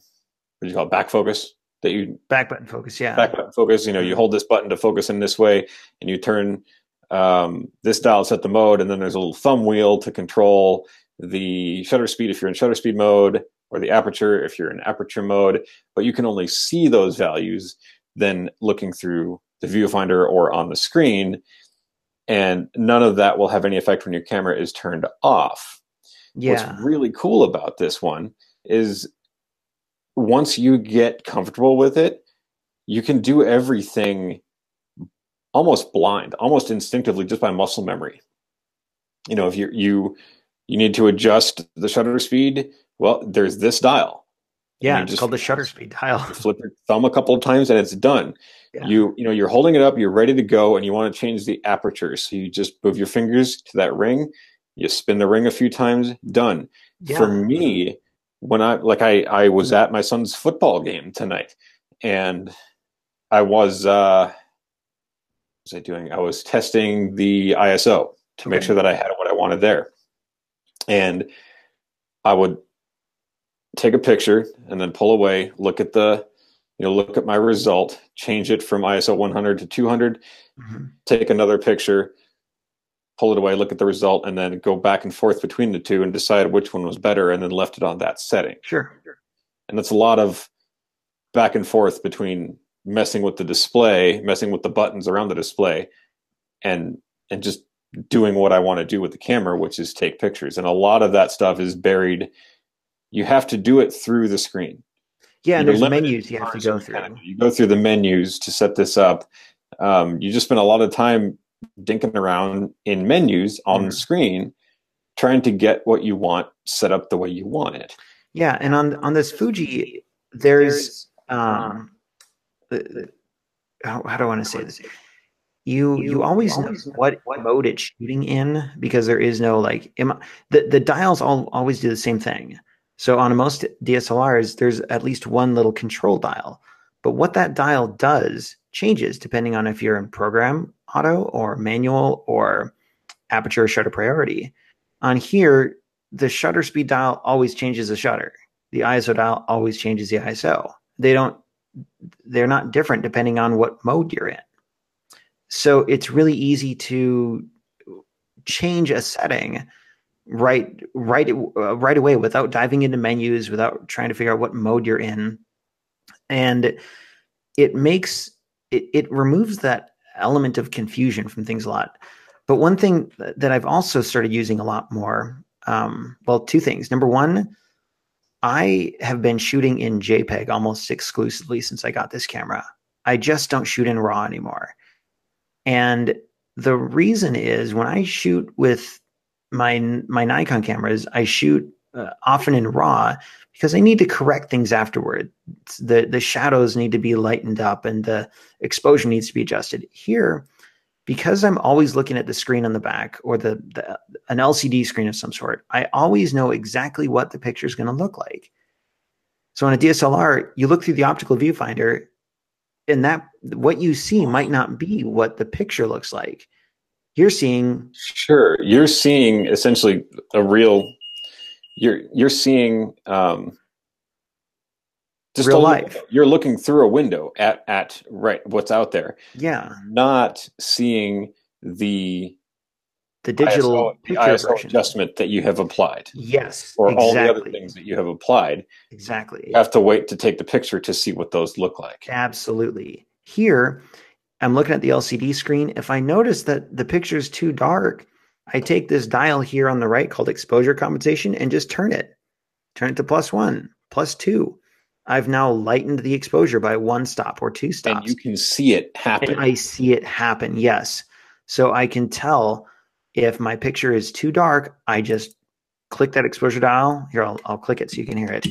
what do you call it, back focus that you back button focus. Yeah. Back button focus. You know, you hold this button to focus in this way and you turn um, this dial set the mode, and then there's a little thumb wheel to control the shutter speed if you're in shutter speed mode or the aperture if you're in aperture mode, but you can only see those values then looking through the viewfinder or on the screen. And none of that will have any effect when your camera is turned off. Yeah. What's really cool about this one is once you get comfortable with it, you can do everything almost blind, almost instinctively, just by muscle memory. You know, if you you you need to adjust the shutter speed, well, there's this dial. Yeah, it's called the shutter speed dial. flip your thumb a couple of times and it's done. Yeah. You you know you're holding it up, you're ready to go, and you want to change the aperture. So you just move your fingers to that ring, you spin the ring a few times, done. Yeah. For me, when I like I I was at my son's football game tonight, and I was uh, was I doing? I was testing the ISO to make sure that I had what I wanted there, and I would take a picture and then pull away, look at the, you know, look at my result, change it from ISO 100 to 200, Mhm. take another picture, pull it away, look at the result, and then go back and forth between the two and decide which one was better, and then left it on that setting. Sure. And that's a lot of back and forth between messing with the display, messing with the buttons around the display, and and just doing what I want to do with the camera, which is take pictures. And a lot of that stuff is buried. You have to do it through the screen. Yeah, and You're there's menus you have to go through. kind of- you go through the menus to set this up. Um, you just spend a lot of time dinking around in menus on the Mhm. screen, trying to get what you want set up the way you want it. Yeah, and on on this Fuji, there's um, the, the- how, how do I want to say this? You you always know what mode it's shooting in because there is no like im- the the dials all always do the same thing. So on most DSLRs, there's at least one little control dial, but what that dial does changes depending on if you're in program auto or manual or aperture shutter priority. On here, the shutter speed dial always changes the shutter. The ISO dial always changes the ISO. They don't they're not different depending on what mode you're in. So it's really easy to change a setting right right uh, right away without diving into menus, without trying to figure out what mode you're in. And it makes it, it removes that element of confusion from things a lot. But one thing that I've also started using a lot more, um, well, two things. Number one, I have been shooting in JPEG almost exclusively since I got this camera. I just don't shoot in RAW anymore. And the reason is when I shoot with my my Nikon cameras, I shoot uh, often in RAW because I need to correct things afterward. The the shadows need to be lightened up and the exposure needs to be adjusted. Here, because I'm always looking at the screen on the back or the, the an LCD screen of some sort, I always know exactly what the picture is going to look like. So on a DSLR, you look through the optical viewfinder, and that what you see might not be what the picture looks like. You're seeing Sure, you're seeing essentially a real. You're you're seeing um, just Real life. window. You're looking through a window at at right what's out there, yeah not seeing the the digital ISO, the picture ISO version. adjustment that you have applied, yes, or exactly, all the other things that you have applied. exactly. You have to wait to take the picture to see what those look like. Absolutely. Here, I'm looking at the LCD screen. If I notice that the picture is too dark, I take this dial here on the right called exposure compensation and just turn it. Turn it to plus one, plus two. I've now lightened the exposure by one stop or two stops. And you can see it happen. and I see it happen. Yes. So I can tell if my picture is too dark, I just click that exposure dial. Here, I'll, I'll click it so you can hear it.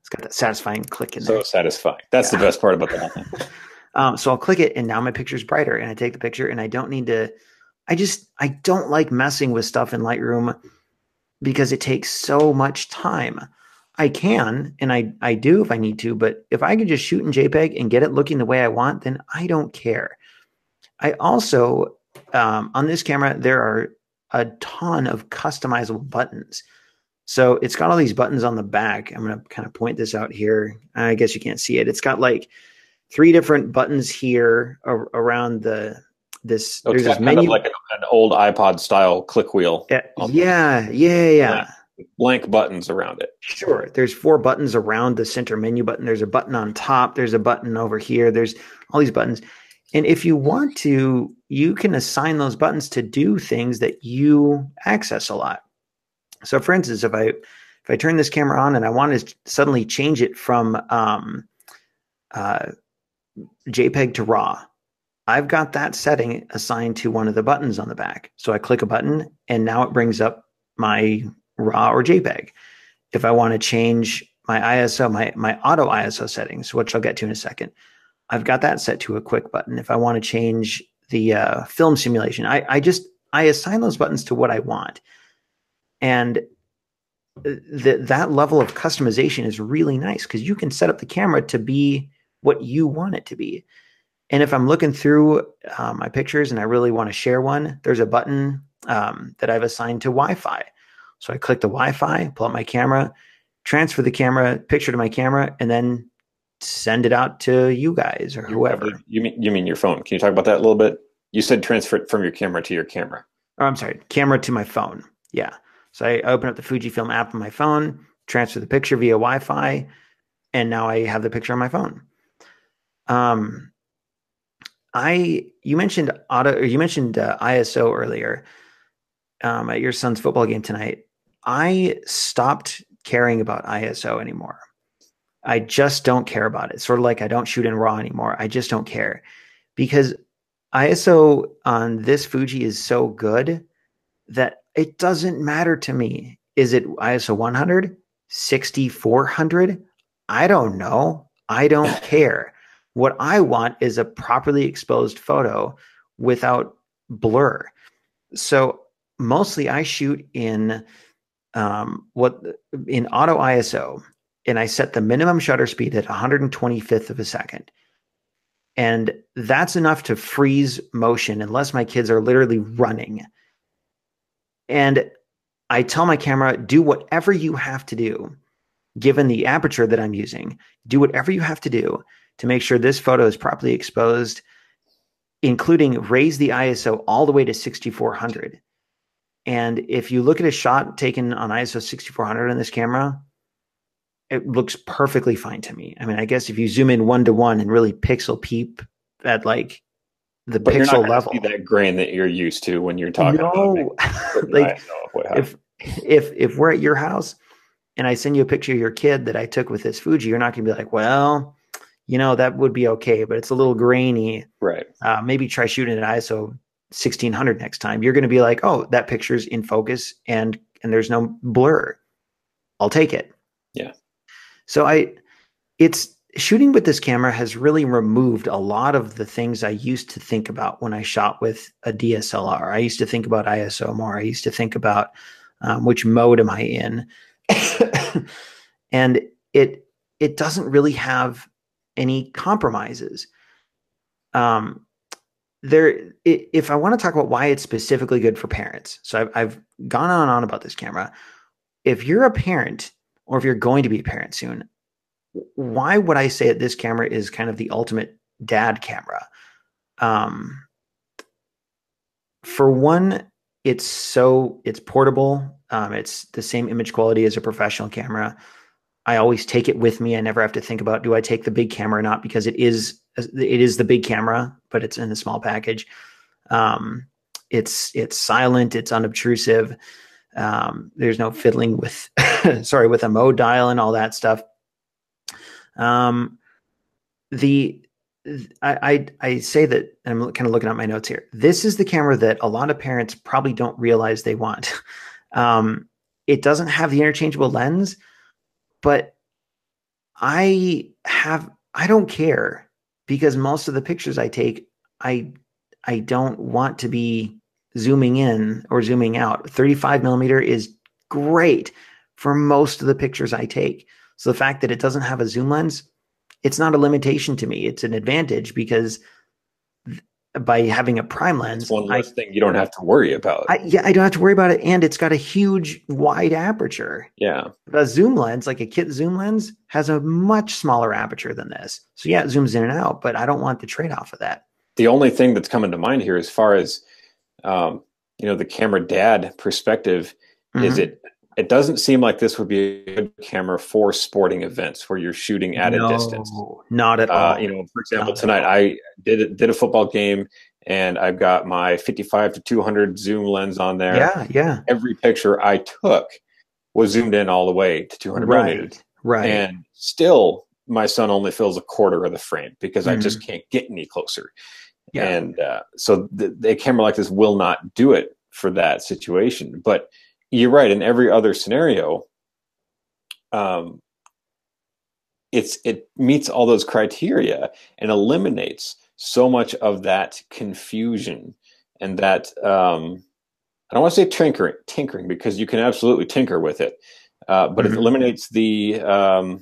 It's got that satisfying click in there. so satisfying. That's the best part about that. Um, so I'll click it, and now my picture's brighter. And I take the picture, and I don't need to. I just I don't like messing with stuff in Lightroom because it takes so much time. I can and I I do if I need to, but if I can just shoot in JPEG and get it looking the way I want, then I don't care. I also um, on this camera there are a ton of customizable buttons. So it's got all these buttons on the back. I'm going to kind of point this out here. I guess you can't see it. It's got like three different buttons here ar- around the this. So there's it's this kind menu. of like an, old iPod style click wheel. yeah, yeah, yeah, yeah. Blank buttons around it. Sure. There's four buttons around the center menu button. There's a button on top. There's a button over here. There's all these buttons. And if you want to, you can assign those buttons to do things that you access a lot. So for instance, if I if I turn this camera on and I want to suddenly change it from um, uh, JPEG to RAW, I've got that setting assigned to one of the buttons on the back. So I click a button and now it brings up my RAW or JPEG. If I want to change my ISO, my, my auto ISO settings, which I'll get to in a second, I've got that set to a quick button. If I want to change the uh, film simulation, I, I just I assign those buttons to what I want, and th- that level of customization is really nice because you can set up the camera to be what you want it to be. And if I'm looking through uh, my pictures and I really want to share one, there's a button um, that I've assigned to Wi-Fi. So I click the Wi-Fi, pull up my camera, transfer the camera picture to my camera, and then send it out to you guys or whoever. You mean you mean your phone? Can you talk about that a little bit? You said transfer it from your camera to your camera. Oh, I'm sorry, camera to my phone. Yeah. So I open up the Fujifilm app on my phone, transfer the picture via Wi-Fi, and now I have the picture on my phone. Um, I you mentioned auto or you mentioned uh, ISO earlier um, at your son's football game tonight. I stopped caring about ISO anymore. I just don't care about it. Sort of like I don't shoot in RAW anymore. I just don't care because ISO on this Fuji is so good that it doesn't matter to me. Is it ISO 100, 60, 400? I don't know. I don't care. What I want is a properly exposed photo without blur. So mostly I shoot in um, what in auto ISO, and I set the minimum shutter speed at 125th of a second. And that's enough to freeze motion unless my kids are literally running. And I tell my camera, do whatever you have to do, given the aperture that I'm using, do whatever you have to do to make sure this photo is properly exposed, including raise the ISO all the way to 6400. And if you look at a shot taken on ISO 6400 on this camera, it looks perfectly fine to me. I mean, I guess if you zoom in one to one and really pixel peep at like the But pixel level, that grain that you're used to when you're talking no, like I know what happened. if if if we're at your house and I send you a picture of your kid that I took with this Fuji, you're not going to be like, well, you know, that would be okay, but it's a little grainy. right. Uh, maybe try shooting at ISO 1600 next time. You're going to be like, oh, that picture's in focus and and there's no blur. I'll take it. Yeah. So I, it's shooting with this camera has really removed a lot of the things I used to think about when I shot with a DSLR. I used to think about ISO more. I used to think about um, which mode am I in, and it it doesn't really have any compromises. Um, there, if I want to talk about why it's specifically good for parents, so I've, I've gone on and on about this camera. If you're a parent, or if you're going to be a parent soon, why would I say that this camera is kind of the ultimate dad camera? Um, for one, it's so it's portable. Um, it's the same image quality as a professional camera. I always take it with me. I never have to think about do I take the big camera or not because it is it is the big camera, but it's in a small package. Um, it's it's silent. It's unobtrusive. Um, there's no fiddling with sorry with a mode dial and all that stuff. Um, the I, I I say that I'm kind of looking at my notes here. This is the camera that a lot of parents probably don't realize they want. Um, it doesn't have the interchangeable lens, but I have I don't care because most of the pictures I take, I I don't want to be zooming in or zooming out. 35 millimeter is great for most of the pictures I take. So the fact that it doesn't have a zoom lens, it's not a limitation to me. It's an advantage because by having a prime lens, it's one less I, thing you don't have to worry about. I, yeah, I don't have to worry about it, and it's got a huge wide aperture. Yeah, a zoom lens, like a kit zoom lens, has a much smaller aperture than this. So yeah, it zooms in and out, but I don't want the trade off of that. The only thing that's coming to mind here, as far as um, you know, the camera dad perspective, mm-hmm. is it it doesn't seem like this would be a good camera for sporting events where you're shooting at no, a distance. Not at uh, all. You know, for example, not tonight I did a, did a football game and I've got my 55 to 200 zoom lens on there. Yeah, yeah. Every picture I took was zoomed in all the way to 200 right, millimeters. Right. And still, my son only fills a quarter of the frame because mm. I just mm-hmm. can't get any closer. Yeah. And uh, so the, the camera like this will not do it for that situation. But you're right. In every other scenario, um, it's it meets all those criteria and eliminates so much of that confusion and that um, I don't want to say tinkering, tinkering because you can absolutely tinker with it, uh, but mm-hmm. it eliminates the um,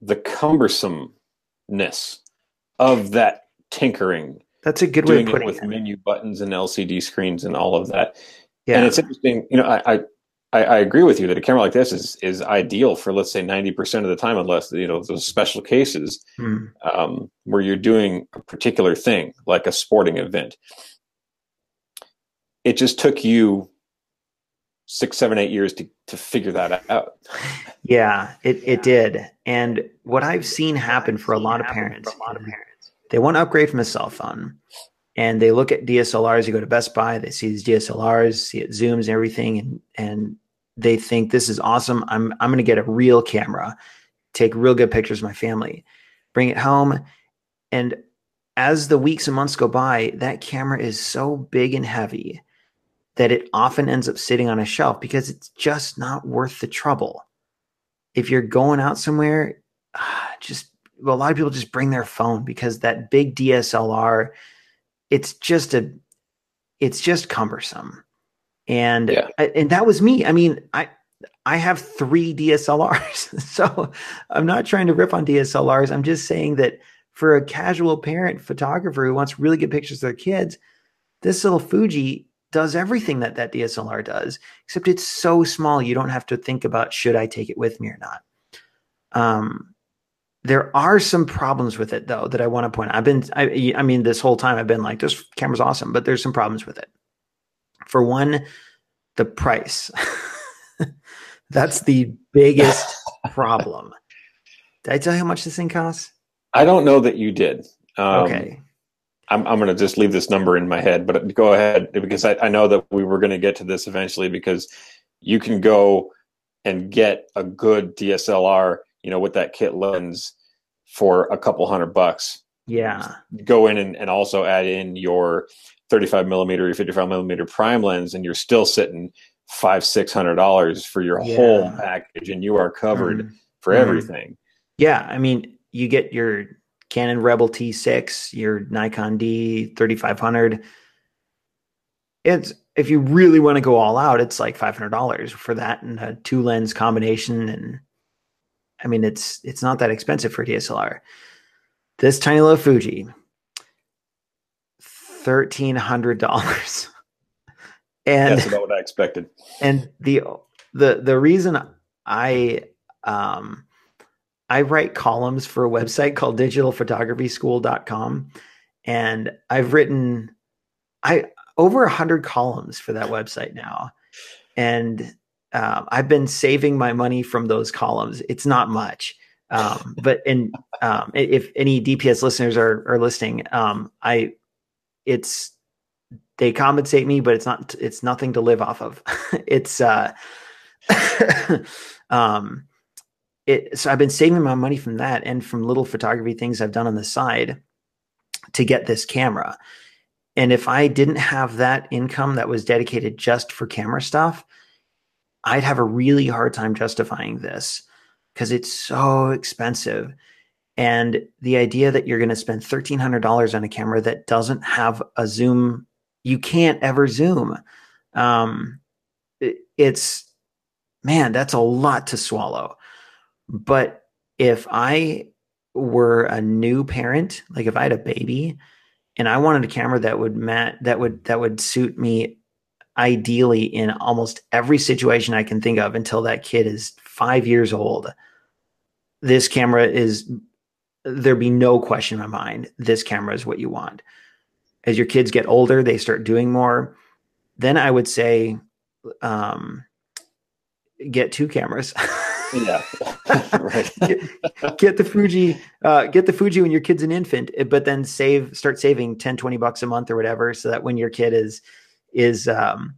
the cumbersomeness of that tinkering. That's a good way of putting it with it. menu buttons and LCD screens and all of that. Yeah. And it's interesting, you know, I, I, I agree with you that a camera like this is is ideal for let's say ninety percent of the time, unless you know those special cases mm. um, where you're doing a particular thing, like a sporting event. It just took you six, seven, eight years to to figure that out. yeah, it it did. And what I've seen happen for a lot of parents, a lot of parents, they want to upgrade from a cell phone and they look at DSLRs. You go to Best Buy, they see these DSLRs, see it zooms and everything, and and they think this is awesome. I'm I'm going to get a real camera, take real good pictures of my family, bring it home, and as the weeks and months go by, that camera is so big and heavy that it often ends up sitting on a shelf because it's just not worth the trouble. If you're going out somewhere, ah, just well, a lot of people just bring their phone because that big DSLR it's just a it's just cumbersome. And yeah. and that was me. I mean i i have three dslrs so i'm not trying to rip on dslrs i'm just saying that for a casual parent photographer who wants really good pictures of their kids this little fuji does everything that that dslr does except it's so small you don't have to think about should i take it with me or not? Um there are some problems with it though that I want to point out. I've been, I, I mean, this whole time I've been like, this camera's awesome, but there's some problems with it. For one, the price. That's the biggest problem. Did I tell you how much this thing costs? I don't know that you did. Um, okay. I'm, I'm going to just leave this number in my head, but go ahead because I, I know that we were going to get to this eventually because you can go and get a good DSLR you know, with that kit lens for a couple hundred bucks. Yeah. Go in and, and also add in your 35 millimeter, your 55 millimeter prime lens, and you're still sitting five, six hundred dollars for your yeah. whole package, and you are covered mm-hmm. for mm-hmm. everything. Yeah. I mean, you get your Canon Rebel T6, your Nikon D 3500. It's if you really want to go all out, it's like five hundred dollars for that and a two lens combination and I mean, it's it's not that expensive for DSLR. This tiny little Fuji, thirteen hundred dollars. And that's about what I expected. And the the the reason I um I write columns for a website called digitalphotographyschool.com and I've written I over a hundred columns for that website now. And uh, I've been saving my money from those columns. It's not much. Um, but and um, if any DPS listeners are, are listening, um, I it's they compensate me, but it's not it's nothing to live off of. it's uh, um, it so I've been saving my money from that and from little photography things I've done on the side to get this camera. And if I didn't have that income that was dedicated just for camera stuff, I'd have a really hard time justifying this because it's so expensive. And the idea that you're going to spend $1,300 on a camera that doesn't have a zoom, you can't ever zoom. Um, it, it's, man, that's a lot to swallow. But if I were a new parent, like if I had a baby and I wanted a camera that would mat that would that would suit me ideally in almost every situation I can think of until that kid is 5 years old. This camera is there be no question in my mind this camera is what you want. As your kids get older, they start doing more. Then I would say um, get two cameras. yeah, right. get, get, the Fuji, uh, get the Fuji when your kid's an infant, but then save, start saving 10, 20 bucks a month or whatever, so that when your kid is is um,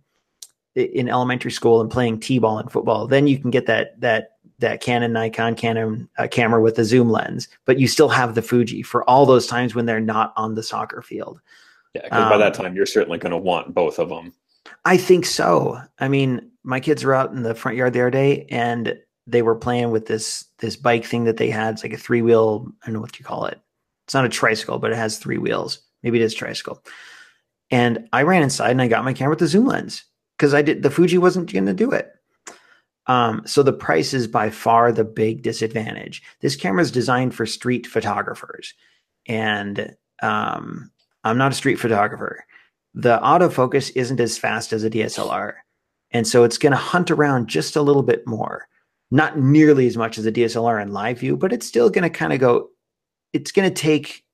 in elementary school and playing t-ball and football, then you can get that that that Canon Nikon Canon uh, camera with a zoom lens, but you still have the Fuji for all those times when they're not on the soccer field. Yeah, because um, by that um, time you're certainly going to want both of them. I think so. I mean, my kids were out in the front yard the other day and they were playing with this this bike thing that they had. It's like a three wheel. I don't know what you call it. It's not a tricycle, but it has three wheels. Maybe it is tricycle. And I ran inside and I got my camera with the zoom lens because I did the Fuji wasn't going to do it. Um, so the price is by far the big disadvantage. This camera is designed for street photographers, and um, I'm not a street photographer. The autofocus isn't as fast as a DSLR. And so it's going to hunt around just a little bit more. Not nearly as much as a DSLR in live view, but it's still going to kind of go, it's going to take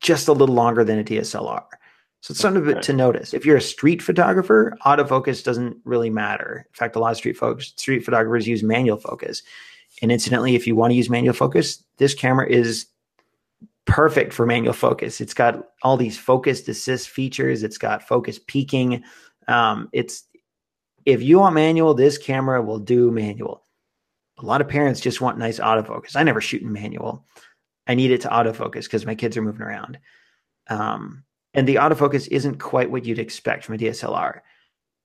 just a little longer than a DSLR. So it's something to notice. If you're a street photographer, autofocus doesn't really matter. In fact, a lot of street folks, street photographers use manual focus. And incidentally, if you want to use manual focus, this camera is perfect for manual focus. It's got all these focused assist features. It's got focus peaking. Um, it's if you want manual, this camera will do manual. A lot of parents just want nice autofocus. I never shoot in manual. I need it to autofocus because my kids are moving around. Um, and the autofocus isn't quite what you'd expect from a DSLR.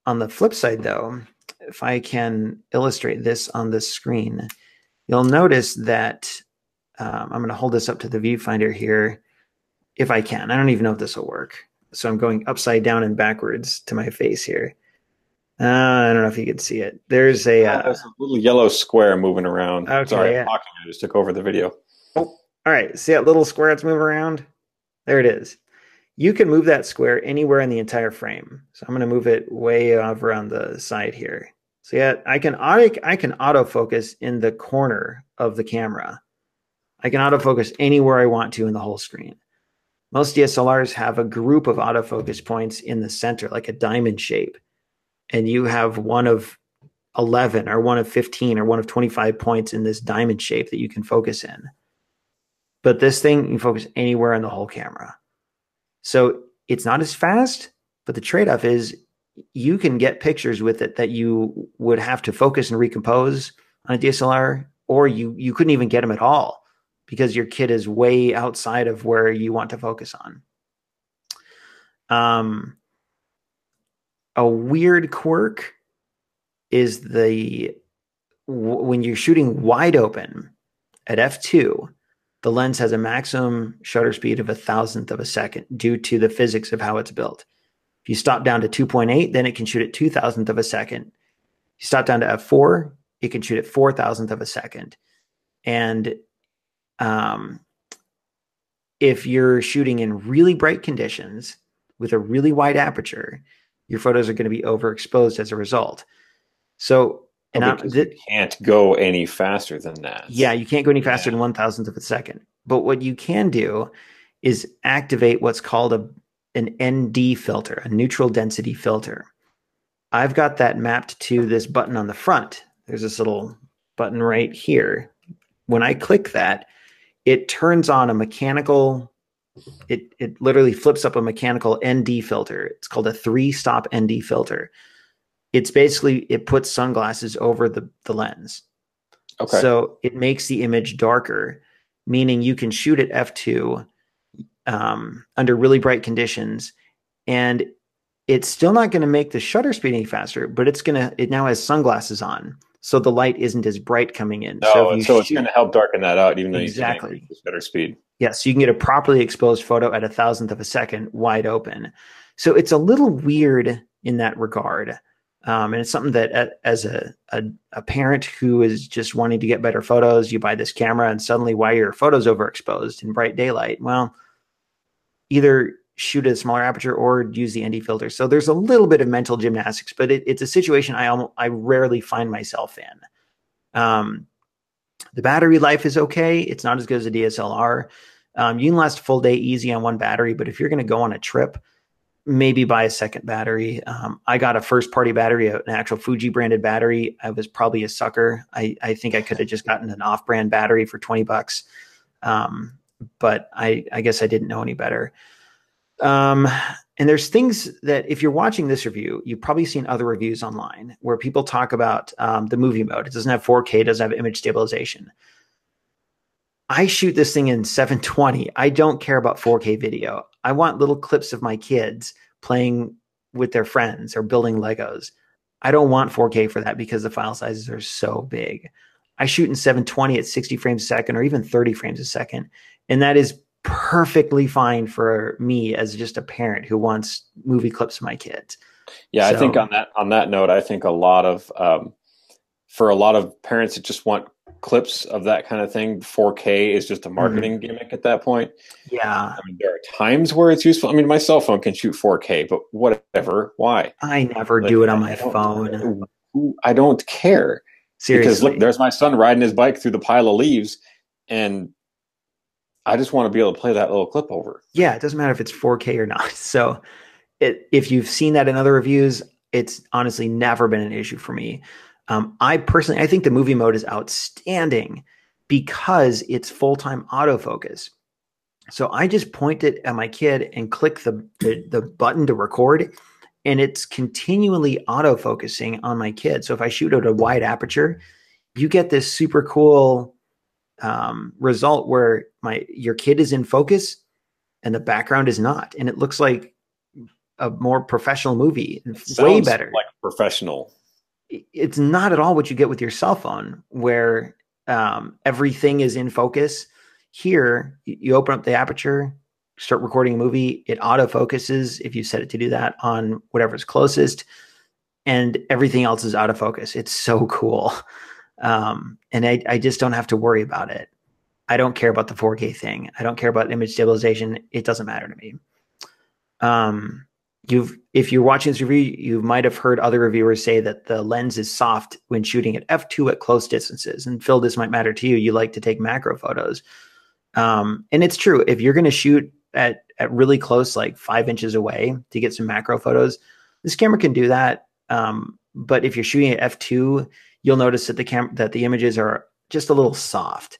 On the flip side, though, if I can illustrate this on the screen, you'll notice that um, I'm going to hold this up to the viewfinder here if I can. I don't even know if this will work. So I'm going upside down and backwards to my face here. Uh, I don't know if you can see it. There's a, uh, there's a little yellow square moving around. Okay, Sorry, yeah. I just took over the video. Oh, all right. See that little square that's moving around? There it is. You can move that square anywhere in the entire frame. So I'm going to move it way over on the side here. So yeah, I can auto I can autofocus in the corner of the camera. I can autofocus anywhere I want to in the whole screen. Most DSLRs have a group of autofocus points in the center, like a diamond shape and you have one of 11 or one of 15 or one of 25 points in this diamond shape that you can focus in. But this thing, you focus anywhere in the whole camera. So it's not as fast, but the trade off is you can get pictures with it that you would have to focus and recompose on a DSLR, or you, you couldn't even get them at all because your kid is way outside of where you want to focus on. Um, a weird quirk is the when you're shooting wide open at f2 the lens has a maximum shutter speed of a thousandth of a second due to the physics of how it's built. If you stop down to 2.8 then it can shoot at two thousandth of a second. If you stop down to f4 it can shoot at four thousandth of a second. And um, if you're shooting in really bright conditions with a really wide aperture your photos are going to be overexposed as a result. So, and oh, th- can't go any faster than that. Yeah, you can't go any faster yeah. than one thousandth of a second. But what you can do is activate what's called a an ND filter, a neutral density filter. I've got that mapped to this button on the front. There's this little button right here. When I click that, it turns on a mechanical it it literally flips up a mechanical ND filter. It's called a three stop ND filter. It's basically it puts sunglasses over the the lens. Okay. So it makes the image darker, meaning you can shoot at f two um, under really bright conditions, and it's still not going to make the shutter speed any faster, but it's gonna it now has sunglasses on, so the light isn't as bright coming in. No, so, so shoot, it's going to help darken that out, even though exactly. you can better speed. Yes, you can get a properly exposed photo at a thousandth of a second wide open. So it's a little weird in that regard. Um, and it's something that as a, a, a parent who is just wanting to get better photos, you buy this camera and suddenly why are your photos overexposed in bright daylight? Well, either shoot at a smaller aperture or use the ND filter. So there's a little bit of mental gymnastics, but it, it's a situation I almost, I rarely find myself in. Um, the battery life is okay. It's not as good as a DSLR. Um, you can last a full day easy on one battery, but if you're going to go on a trip, maybe buy a second battery. Um, I got a first party battery, an actual Fuji branded battery. I was probably a sucker. I, I think I could have just gotten an off brand battery for 20 bucks. Um, but I, I guess I didn't know any better. Um, and there's things that if you're watching this review, you've probably seen other reviews online where people talk about um, the movie mode. It doesn't have 4K, it doesn't have image stabilization. I shoot this thing in 720. I don't care about 4K video. I want little clips of my kids playing with their friends or building Legos. I don't want 4K for that because the file sizes are so big. I shoot in 720 at 60 frames a second or even 30 frames a second. And that is perfectly fine for me as just a parent who wants movie clips of my kids. Yeah, so, I think on that on that note, I think a lot of um, for a lot of parents that just want clips of that kind of thing, 4K is just a mm-hmm. marketing mm-hmm. gimmick at that point. Yeah, I mean, there are times where it's useful. I mean, my cell phone can shoot 4K, but whatever. Why? I never like, do it on my iPhone. I don't care. Seriously, because look, there's my son riding his bike through the pile of leaves, and I just want to be able to play that little clip over. Yeah, it doesn't matter if it's 4K or not. So, it, if you've seen that in other reviews, it's honestly never been an issue for me. Um, I personally, I think the movie mode is outstanding because it's full time autofocus. So I just point it at my kid and click the, the, the button to record, and it's continually autofocusing on my kid. So if I shoot at a wide aperture, you get this super cool um, result where my your kid is in focus and the background is not, and it looks like a more professional movie, way better, like professional. It's not at all what you get with your cell phone, where um, everything is in focus. Here, you open up the aperture, start recording a movie. It auto focuses if you set it to do that on whatever's closest, and everything else is out of focus. It's so cool. Um, and I, I just don't have to worry about it. I don't care about the 4K thing. I don't care about image stabilization. It doesn't matter to me. Um, you've if you're watching this review, you might have heard other reviewers say that the lens is soft when shooting at f2 at close distances. And Phil, this might matter to you. You like to take macro photos, um, and it's true. If you're going to shoot at at really close, like five inches away, to get some macro photos, this camera can do that. Um, but if you're shooting at f2, you'll notice that the cam that the images are just a little soft.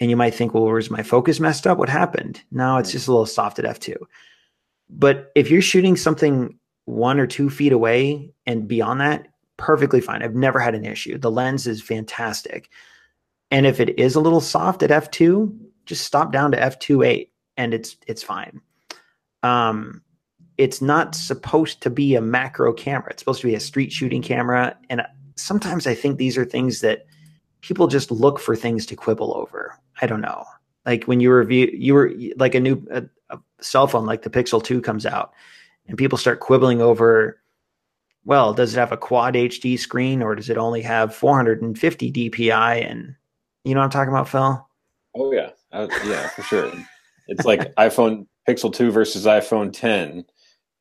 And you might think, well, was my focus messed up? What happened? No, it's just a little soft at f2. But if you're shooting something one or two feet away and beyond that, perfectly fine. I've never had an issue. The lens is fantastic. And if it is a little soft at f2, just stop down to f2.8 and it's it's fine. Um, it's not supposed to be a macro camera. It's supposed to be a street shooting camera. And sometimes I think these are things that people just look for things to quibble over. I don't know. Like when you review, you were like a new a, a cell phone, like the Pixel 2 comes out, and people start quibbling over, well, does it have a quad HD screen or does it only have 450 DPI? And you know what I'm talking about, Phil? Oh, yeah. Uh, yeah, for sure. It's like iPhone Pixel 2 versus iPhone 10.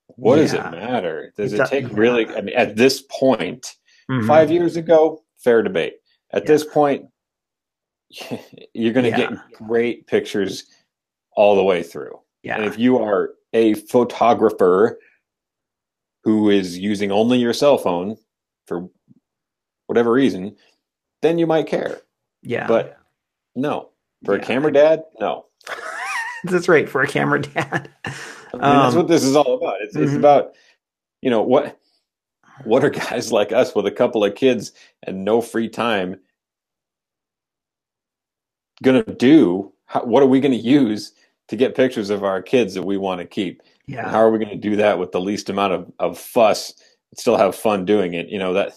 What yeah. does it matter? Does it, it take really, I mean, at this point, Mm-hmm. Five years ago, fair debate. At yeah. this point, you're going to yeah. get great pictures all the way through. Yeah. And if you are a photographer who is using only your cell phone for whatever reason, then you might care. Yeah. But no, for yeah. a camera dad, no. that's right. For a camera dad. I mean, um, that's what this is all about. It's, mm-hmm. it's about, you know, what what are guys like us with a couple of kids and no free time going to do? How, what are we going to use to get pictures of our kids that we want to keep? Yeah. And how are we going to do that with the least amount of, of fuss and still have fun doing it? You know, that,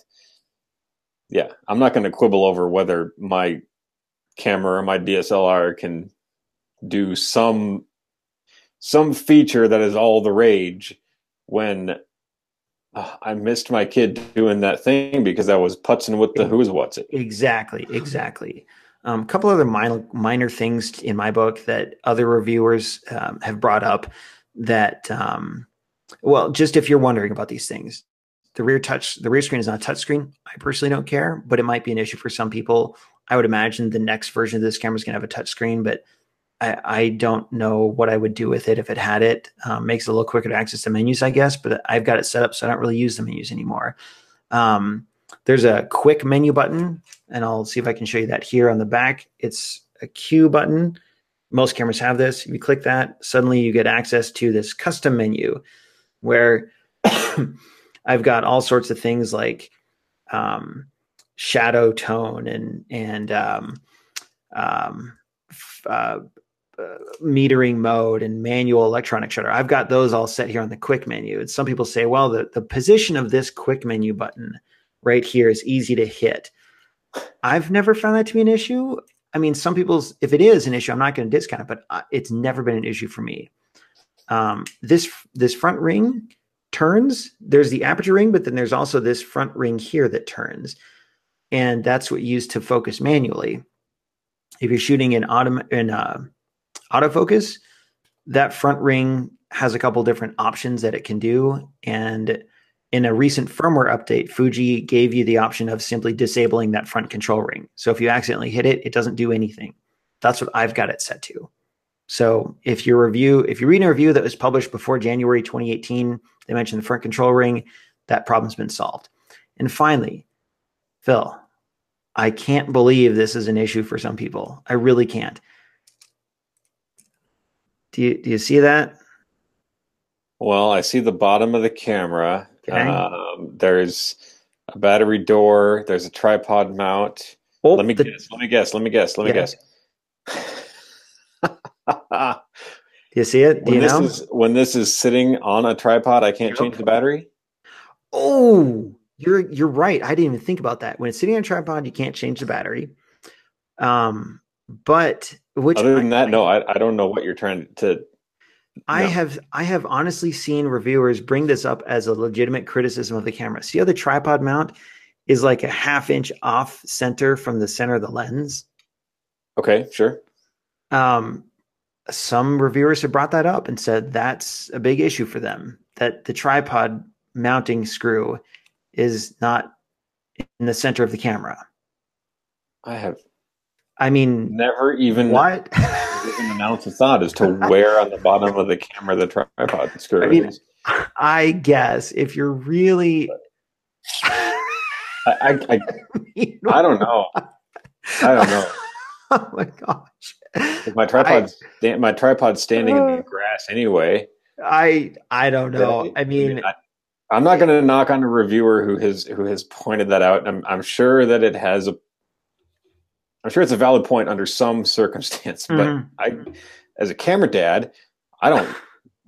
yeah, I'm not going to quibble over whether my camera or my DSLR can do some some feature that is all the rage when uh, I missed my kid doing that thing because I was putzing with the who's what's it. Exactly, exactly. A um, couple other minor minor things in my book that other reviewers um, have brought up that um, well, just if you're wondering about these things, the rear touch the rear screen is not a touch screen. I personally don't care, but it might be an issue for some people. I would imagine the next version of this camera is going to have a touch screen, but I, I, don't know what I would do with it if it had it. Um, makes it a little quicker to access the menus, I guess, but I've got it set up so I don't really use the menus anymore. Um, there's a quick menu button, and I'll see if I can show you that here on the back. It's a Q button. Most cameras have this. If you click that, suddenly you get access to this custom menu where I've got all sorts of things like um, shadow tone and and um, um, uh, uh, metering mode and manual electronic shutter. I've got those all set here on the quick menu. And some people say, well, the, the position of this quick menu button right here is easy to hit. I've never found that to be an issue. I mean, some people's, if it is an issue, I'm not going to discount it, but uh, it's never been an issue for me. Um, this this front ring turns. There's the aperture ring, but then there's also this front ring here that turns, and that's what you use to focus manually. If you're shooting in auto in uh, autofocus, that front ring has a couple different options that it can do. And in a recent firmware update, Fuji gave you the option of simply disabling that front control ring. So if you accidentally hit it, it doesn't do anything. That's what I've got it set to. So if your review, if you read a review that was published before January 2018, they mentioned the front control ring, that problem's been solved. And finally, Phil, I can't believe this is an issue for some people. I really can't. Do you do you see that? Well, I see the bottom of the camera. Okay. Um, there's a battery door. There's a tripod mount. Oh, let me the, guess. Let me guess. Let me guess. Let me yeah. guess. Do you see it? Do when you know? This is, when this is sitting on a tripod, I can't yep. change the battery. Oh, you're you're right. I didn't even think about that. When it's sitting on a tripod, you can't change the battery. Um, but which other than I, that, no, I, I don't know what you're trying to. I no. have I have honestly seen reviewers bring this up as a legitimate criticism of the camera. See how the tripod mount is like a half inch off center from the center of the lens. Okay, sure. Um, some reviewers have brought that up and said that's a big issue for them. That the tripod mounting screw is not in the center of the camera. I have I mean, never even what even announced a thought as to where on the bottom of the camera the tripod screw I mean, is. I guess if you're really, I, I, I, I don't know. I don't know. oh my gosh! My tripod's I, my tripod's standing uh, in the grass anyway. I I don't know. I, mean, I, am not going to knock on a reviewer who has who has pointed that out. I'm I'm sure that it has a I'm sure it's a valid point under some circumstance, but mm-hmm. I, as a camera dad, I don't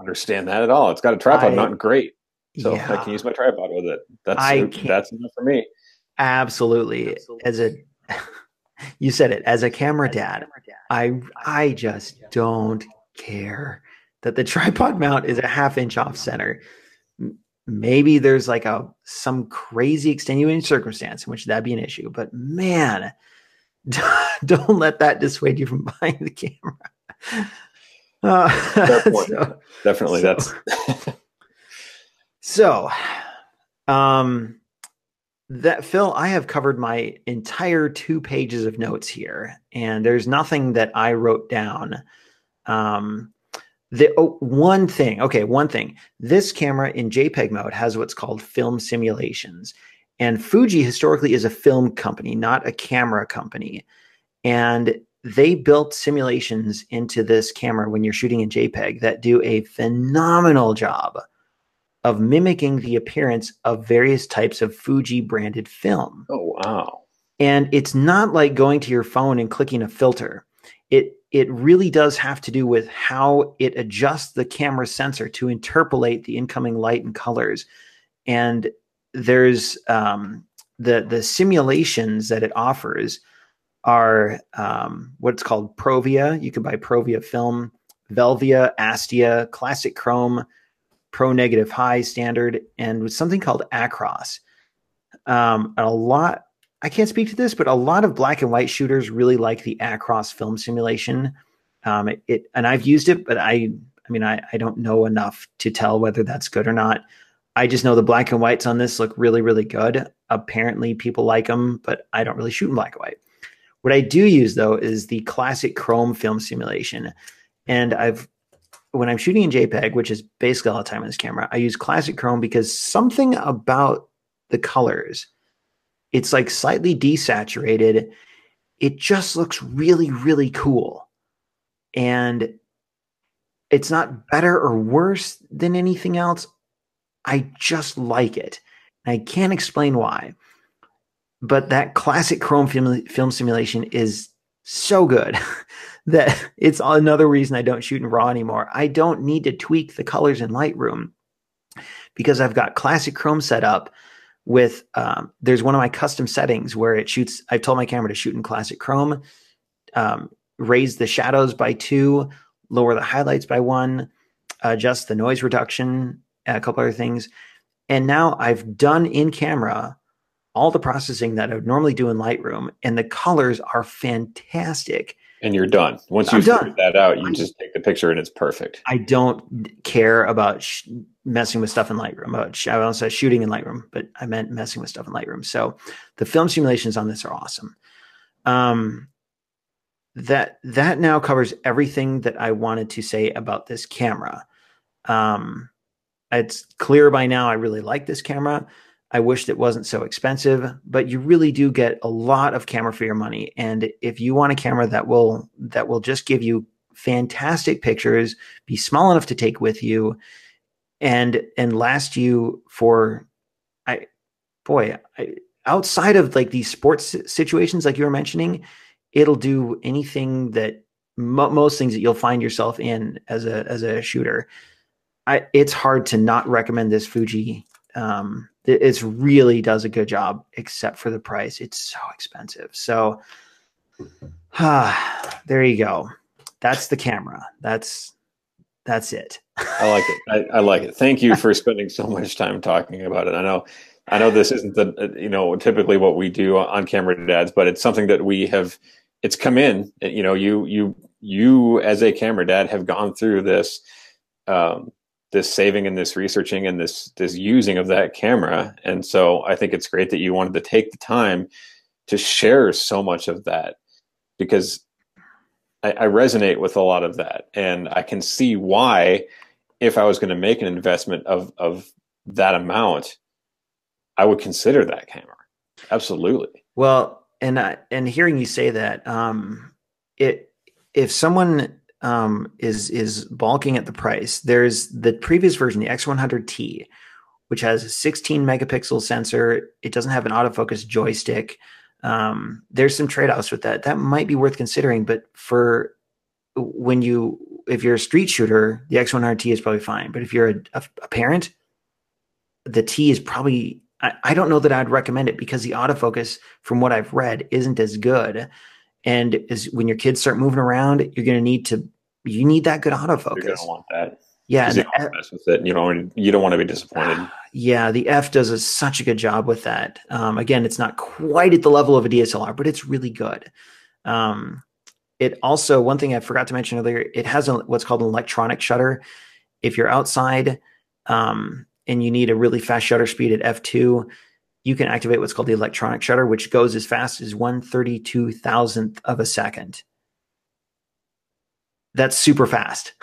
understand that at all. It's got a tripod, I, not great, so yeah. I can use my tripod with it. That's that's enough for me. Absolutely. Absolutely. As a, you said it as a camera dad. I I just don't care that the tripod mount is a half inch off center. Maybe there's like a some crazy extenuating circumstance in which that'd be an issue, but man don't let that dissuade you from buying the camera. Uh, so, Definitely, so, that's so. Um, that Phil, I have covered my entire two pages of notes here, and there's nothing that I wrote down. Um, the oh, one thing, okay, one thing. This camera in JPEG mode has what's called film simulations, and Fuji historically is a film company, not a camera company. And they built simulations into this camera when you're shooting in JPEG that do a phenomenal job of mimicking the appearance of various types of Fuji branded film. Oh, wow. And it's not like going to your phone and clicking a filter. It it really does have to do with how it adjusts the camera sensor to interpolate the incoming light and colors. And there's um, the the simulations that it offers are um, what's called Provia. You can buy Provia film, Velvia, Astia, Classic Chrome, pro negative high standard and with something called acros um, a lot i can't speak to this but a lot of black and white shooters really like the acros film simulation. Um, it, it, and i've used it but i i mean I, I don't know enough to tell whether that's good or not i just know the black and whites on this look really really good apparently people like them but i don't really shoot in black and white what i do use though is the classic chrome film simulation and i've when I'm shooting in JPEG, which is basically all the time on this camera, I use classic chrome because something about the colors, it's like slightly desaturated. It just looks really, really cool. And it's not better or worse than anything else. I just like it. I can't explain why. But that classic chrome film, film simulation is so good. that it's another reason I don't shoot in RAW anymore. I don't need to tweak the colors in Lightroom because I've got classic Chrome set up with um, there's one of my custom settings where it shoots. I've told my camera to shoot in classic Chrome, um, raise the shadows by two, lower the highlights by one, adjust the noise reduction, a couple other things. And now I've done in camera all the processing that I would normally do in Lightroom, and the colors are fantastic and you're done. Once you figure that out, you I'm, just take the picture and it's perfect. I don't care about sh- messing with stuff in Lightroom. About sh- I almost said shooting in Lightroom, but I meant messing with stuff in Lightroom. So the film simulations on this are awesome. Um, that that now covers everything that I wanted to say about this camera. Um, it's clear by now I really like this camera. I wished it wasn't so expensive, but you really do get a lot of camera for your money. And if you want a camera that will that will just give you fantastic pictures, be small enough to take with you, and and last you for, I, boy, I, outside of like these sports situations like you were mentioning, it'll do anything that mo- most things that you'll find yourself in as a as a shooter. I, it's hard to not recommend this Fuji um, it really does a good job, except for the price. It's so expensive. So, ah, there you go. That's the camera. That's that's it. I like it. I, I, like it. Thank you for spending so much time talking about it. I know, I know this isn't the you know typically what we do on camera dads, but it's something that we have. It's come in. You know, you you you as a camera dad have gone through this um, this saving and this researching and this this using of that camera. And so i think it's great that you wanted to take the time to share so much of that because I, I resonate with a lot of that. And i can see why if i was going to make an investment of of that amount i would consider that camera. Absolutely. Well and I, and hearing you say that um it if someone um, is is balking at the price. There's the previous version, the X100T, which has a 16 megapixel sensor. It doesn't have an autofocus joystick. Um, there's some trade-offs with that. That might be worth considering, but for when you if you're a street shooter, the X100T is probably fine. But if you're a, a, a parent, the T is probably I, I don't know that I'd recommend it because the autofocus, from what I've read, isn't as good. And is when your kids start moving around, you're going to need to you need that good autofocus. You're going to want that. Yeah, you don't mess with it. You don't. You don't want to be disappointed. Yeah, the F does a, such a good job with that. Um, again, it's not quite at the level of a DSLR, but it's really good. Um, it also one thing I forgot to mention earlier. It has a, what's called an electronic shutter. If you're outside um, and you need a really fast shutter speed at f two, you can activate what's called the electronic shutter, which goes as fast as one thirty two thousandth of a second. That's super fast.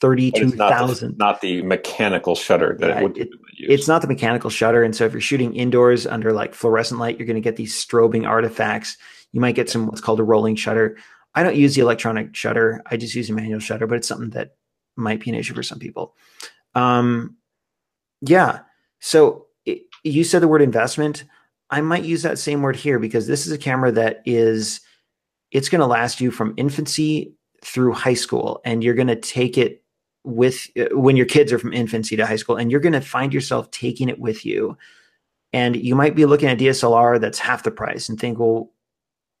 32,000. Not, not, the mechanical shutter that yeah, it would it, It's not the mechanical shutter. And so if you're shooting indoors under like fluorescent light, you're going to get these strobing artifacts. You might get some what's called a rolling shutter. I don't use the electronic shutter. I just use a manual shutter, but it's something that might be an issue for some people. Um, yeah. So you said the word investment. I might use that same word here because this is a camera that is, it's going to last you from infancy through high school and you're going to take it with uh, when your kids are from infancy to high school and you're going to find yourself taking it with you. And you might be looking at DSLR that's half the price and think well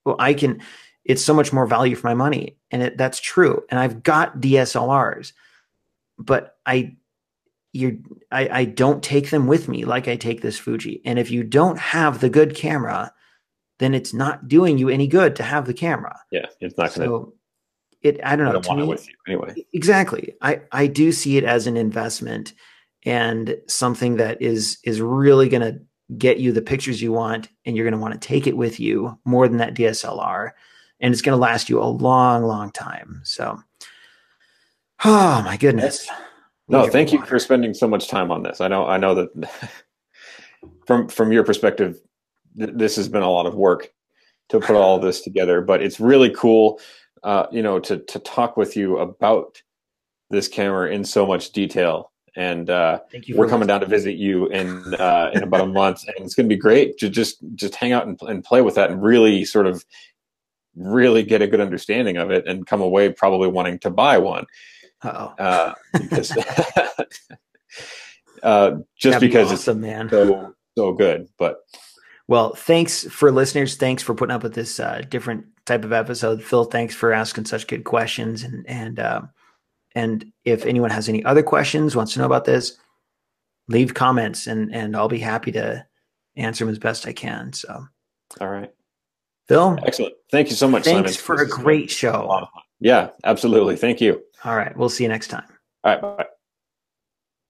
well I can it's so much more value for my money. And it, that's true. And I've got DSLRs but I you I, I don't take them with me like I take this Fuji. And if you don't have the good camera, then it's not doing you any good to have the camera. Yeah, it's not going to. So it I don't know. I don't to want it with you anyway. exactly. I I do see it as an investment and something that is is really going to get you the pictures you want, and you're going to want to take it with you more than that DSLR, and it's going to last you a long, long time. So, oh my goodness. No, thank you for spending so much time on this. I know, I know that from from your perspective, th- this has been a lot of work to put all this together. But it's really cool, uh, you know, to to talk with you about this camera in so much detail. And uh, Thank you. we're coming down to visit you in uh, in about a month, and it's going to be great to just just hang out and, and play with that, and really sort of really get a good understanding of it, and come away probably wanting to buy one. Uh, because uh, just That'd be because awesome, man. it's so so good. But Well, thanks for listeners. Thanks for putting up with this uh, different type of episode. Phil, thanks for asking such good questions. And and um, and if anyone has any other questions, wants to know about this, leave comments, and and I'll be happy to answer them as best I can. So, all right, Phil, excellent. Thank you so much, thanks Simon. for a This been great show. Yeah, absolutely. Thank you. All right, we'll see you next time. All right, bye.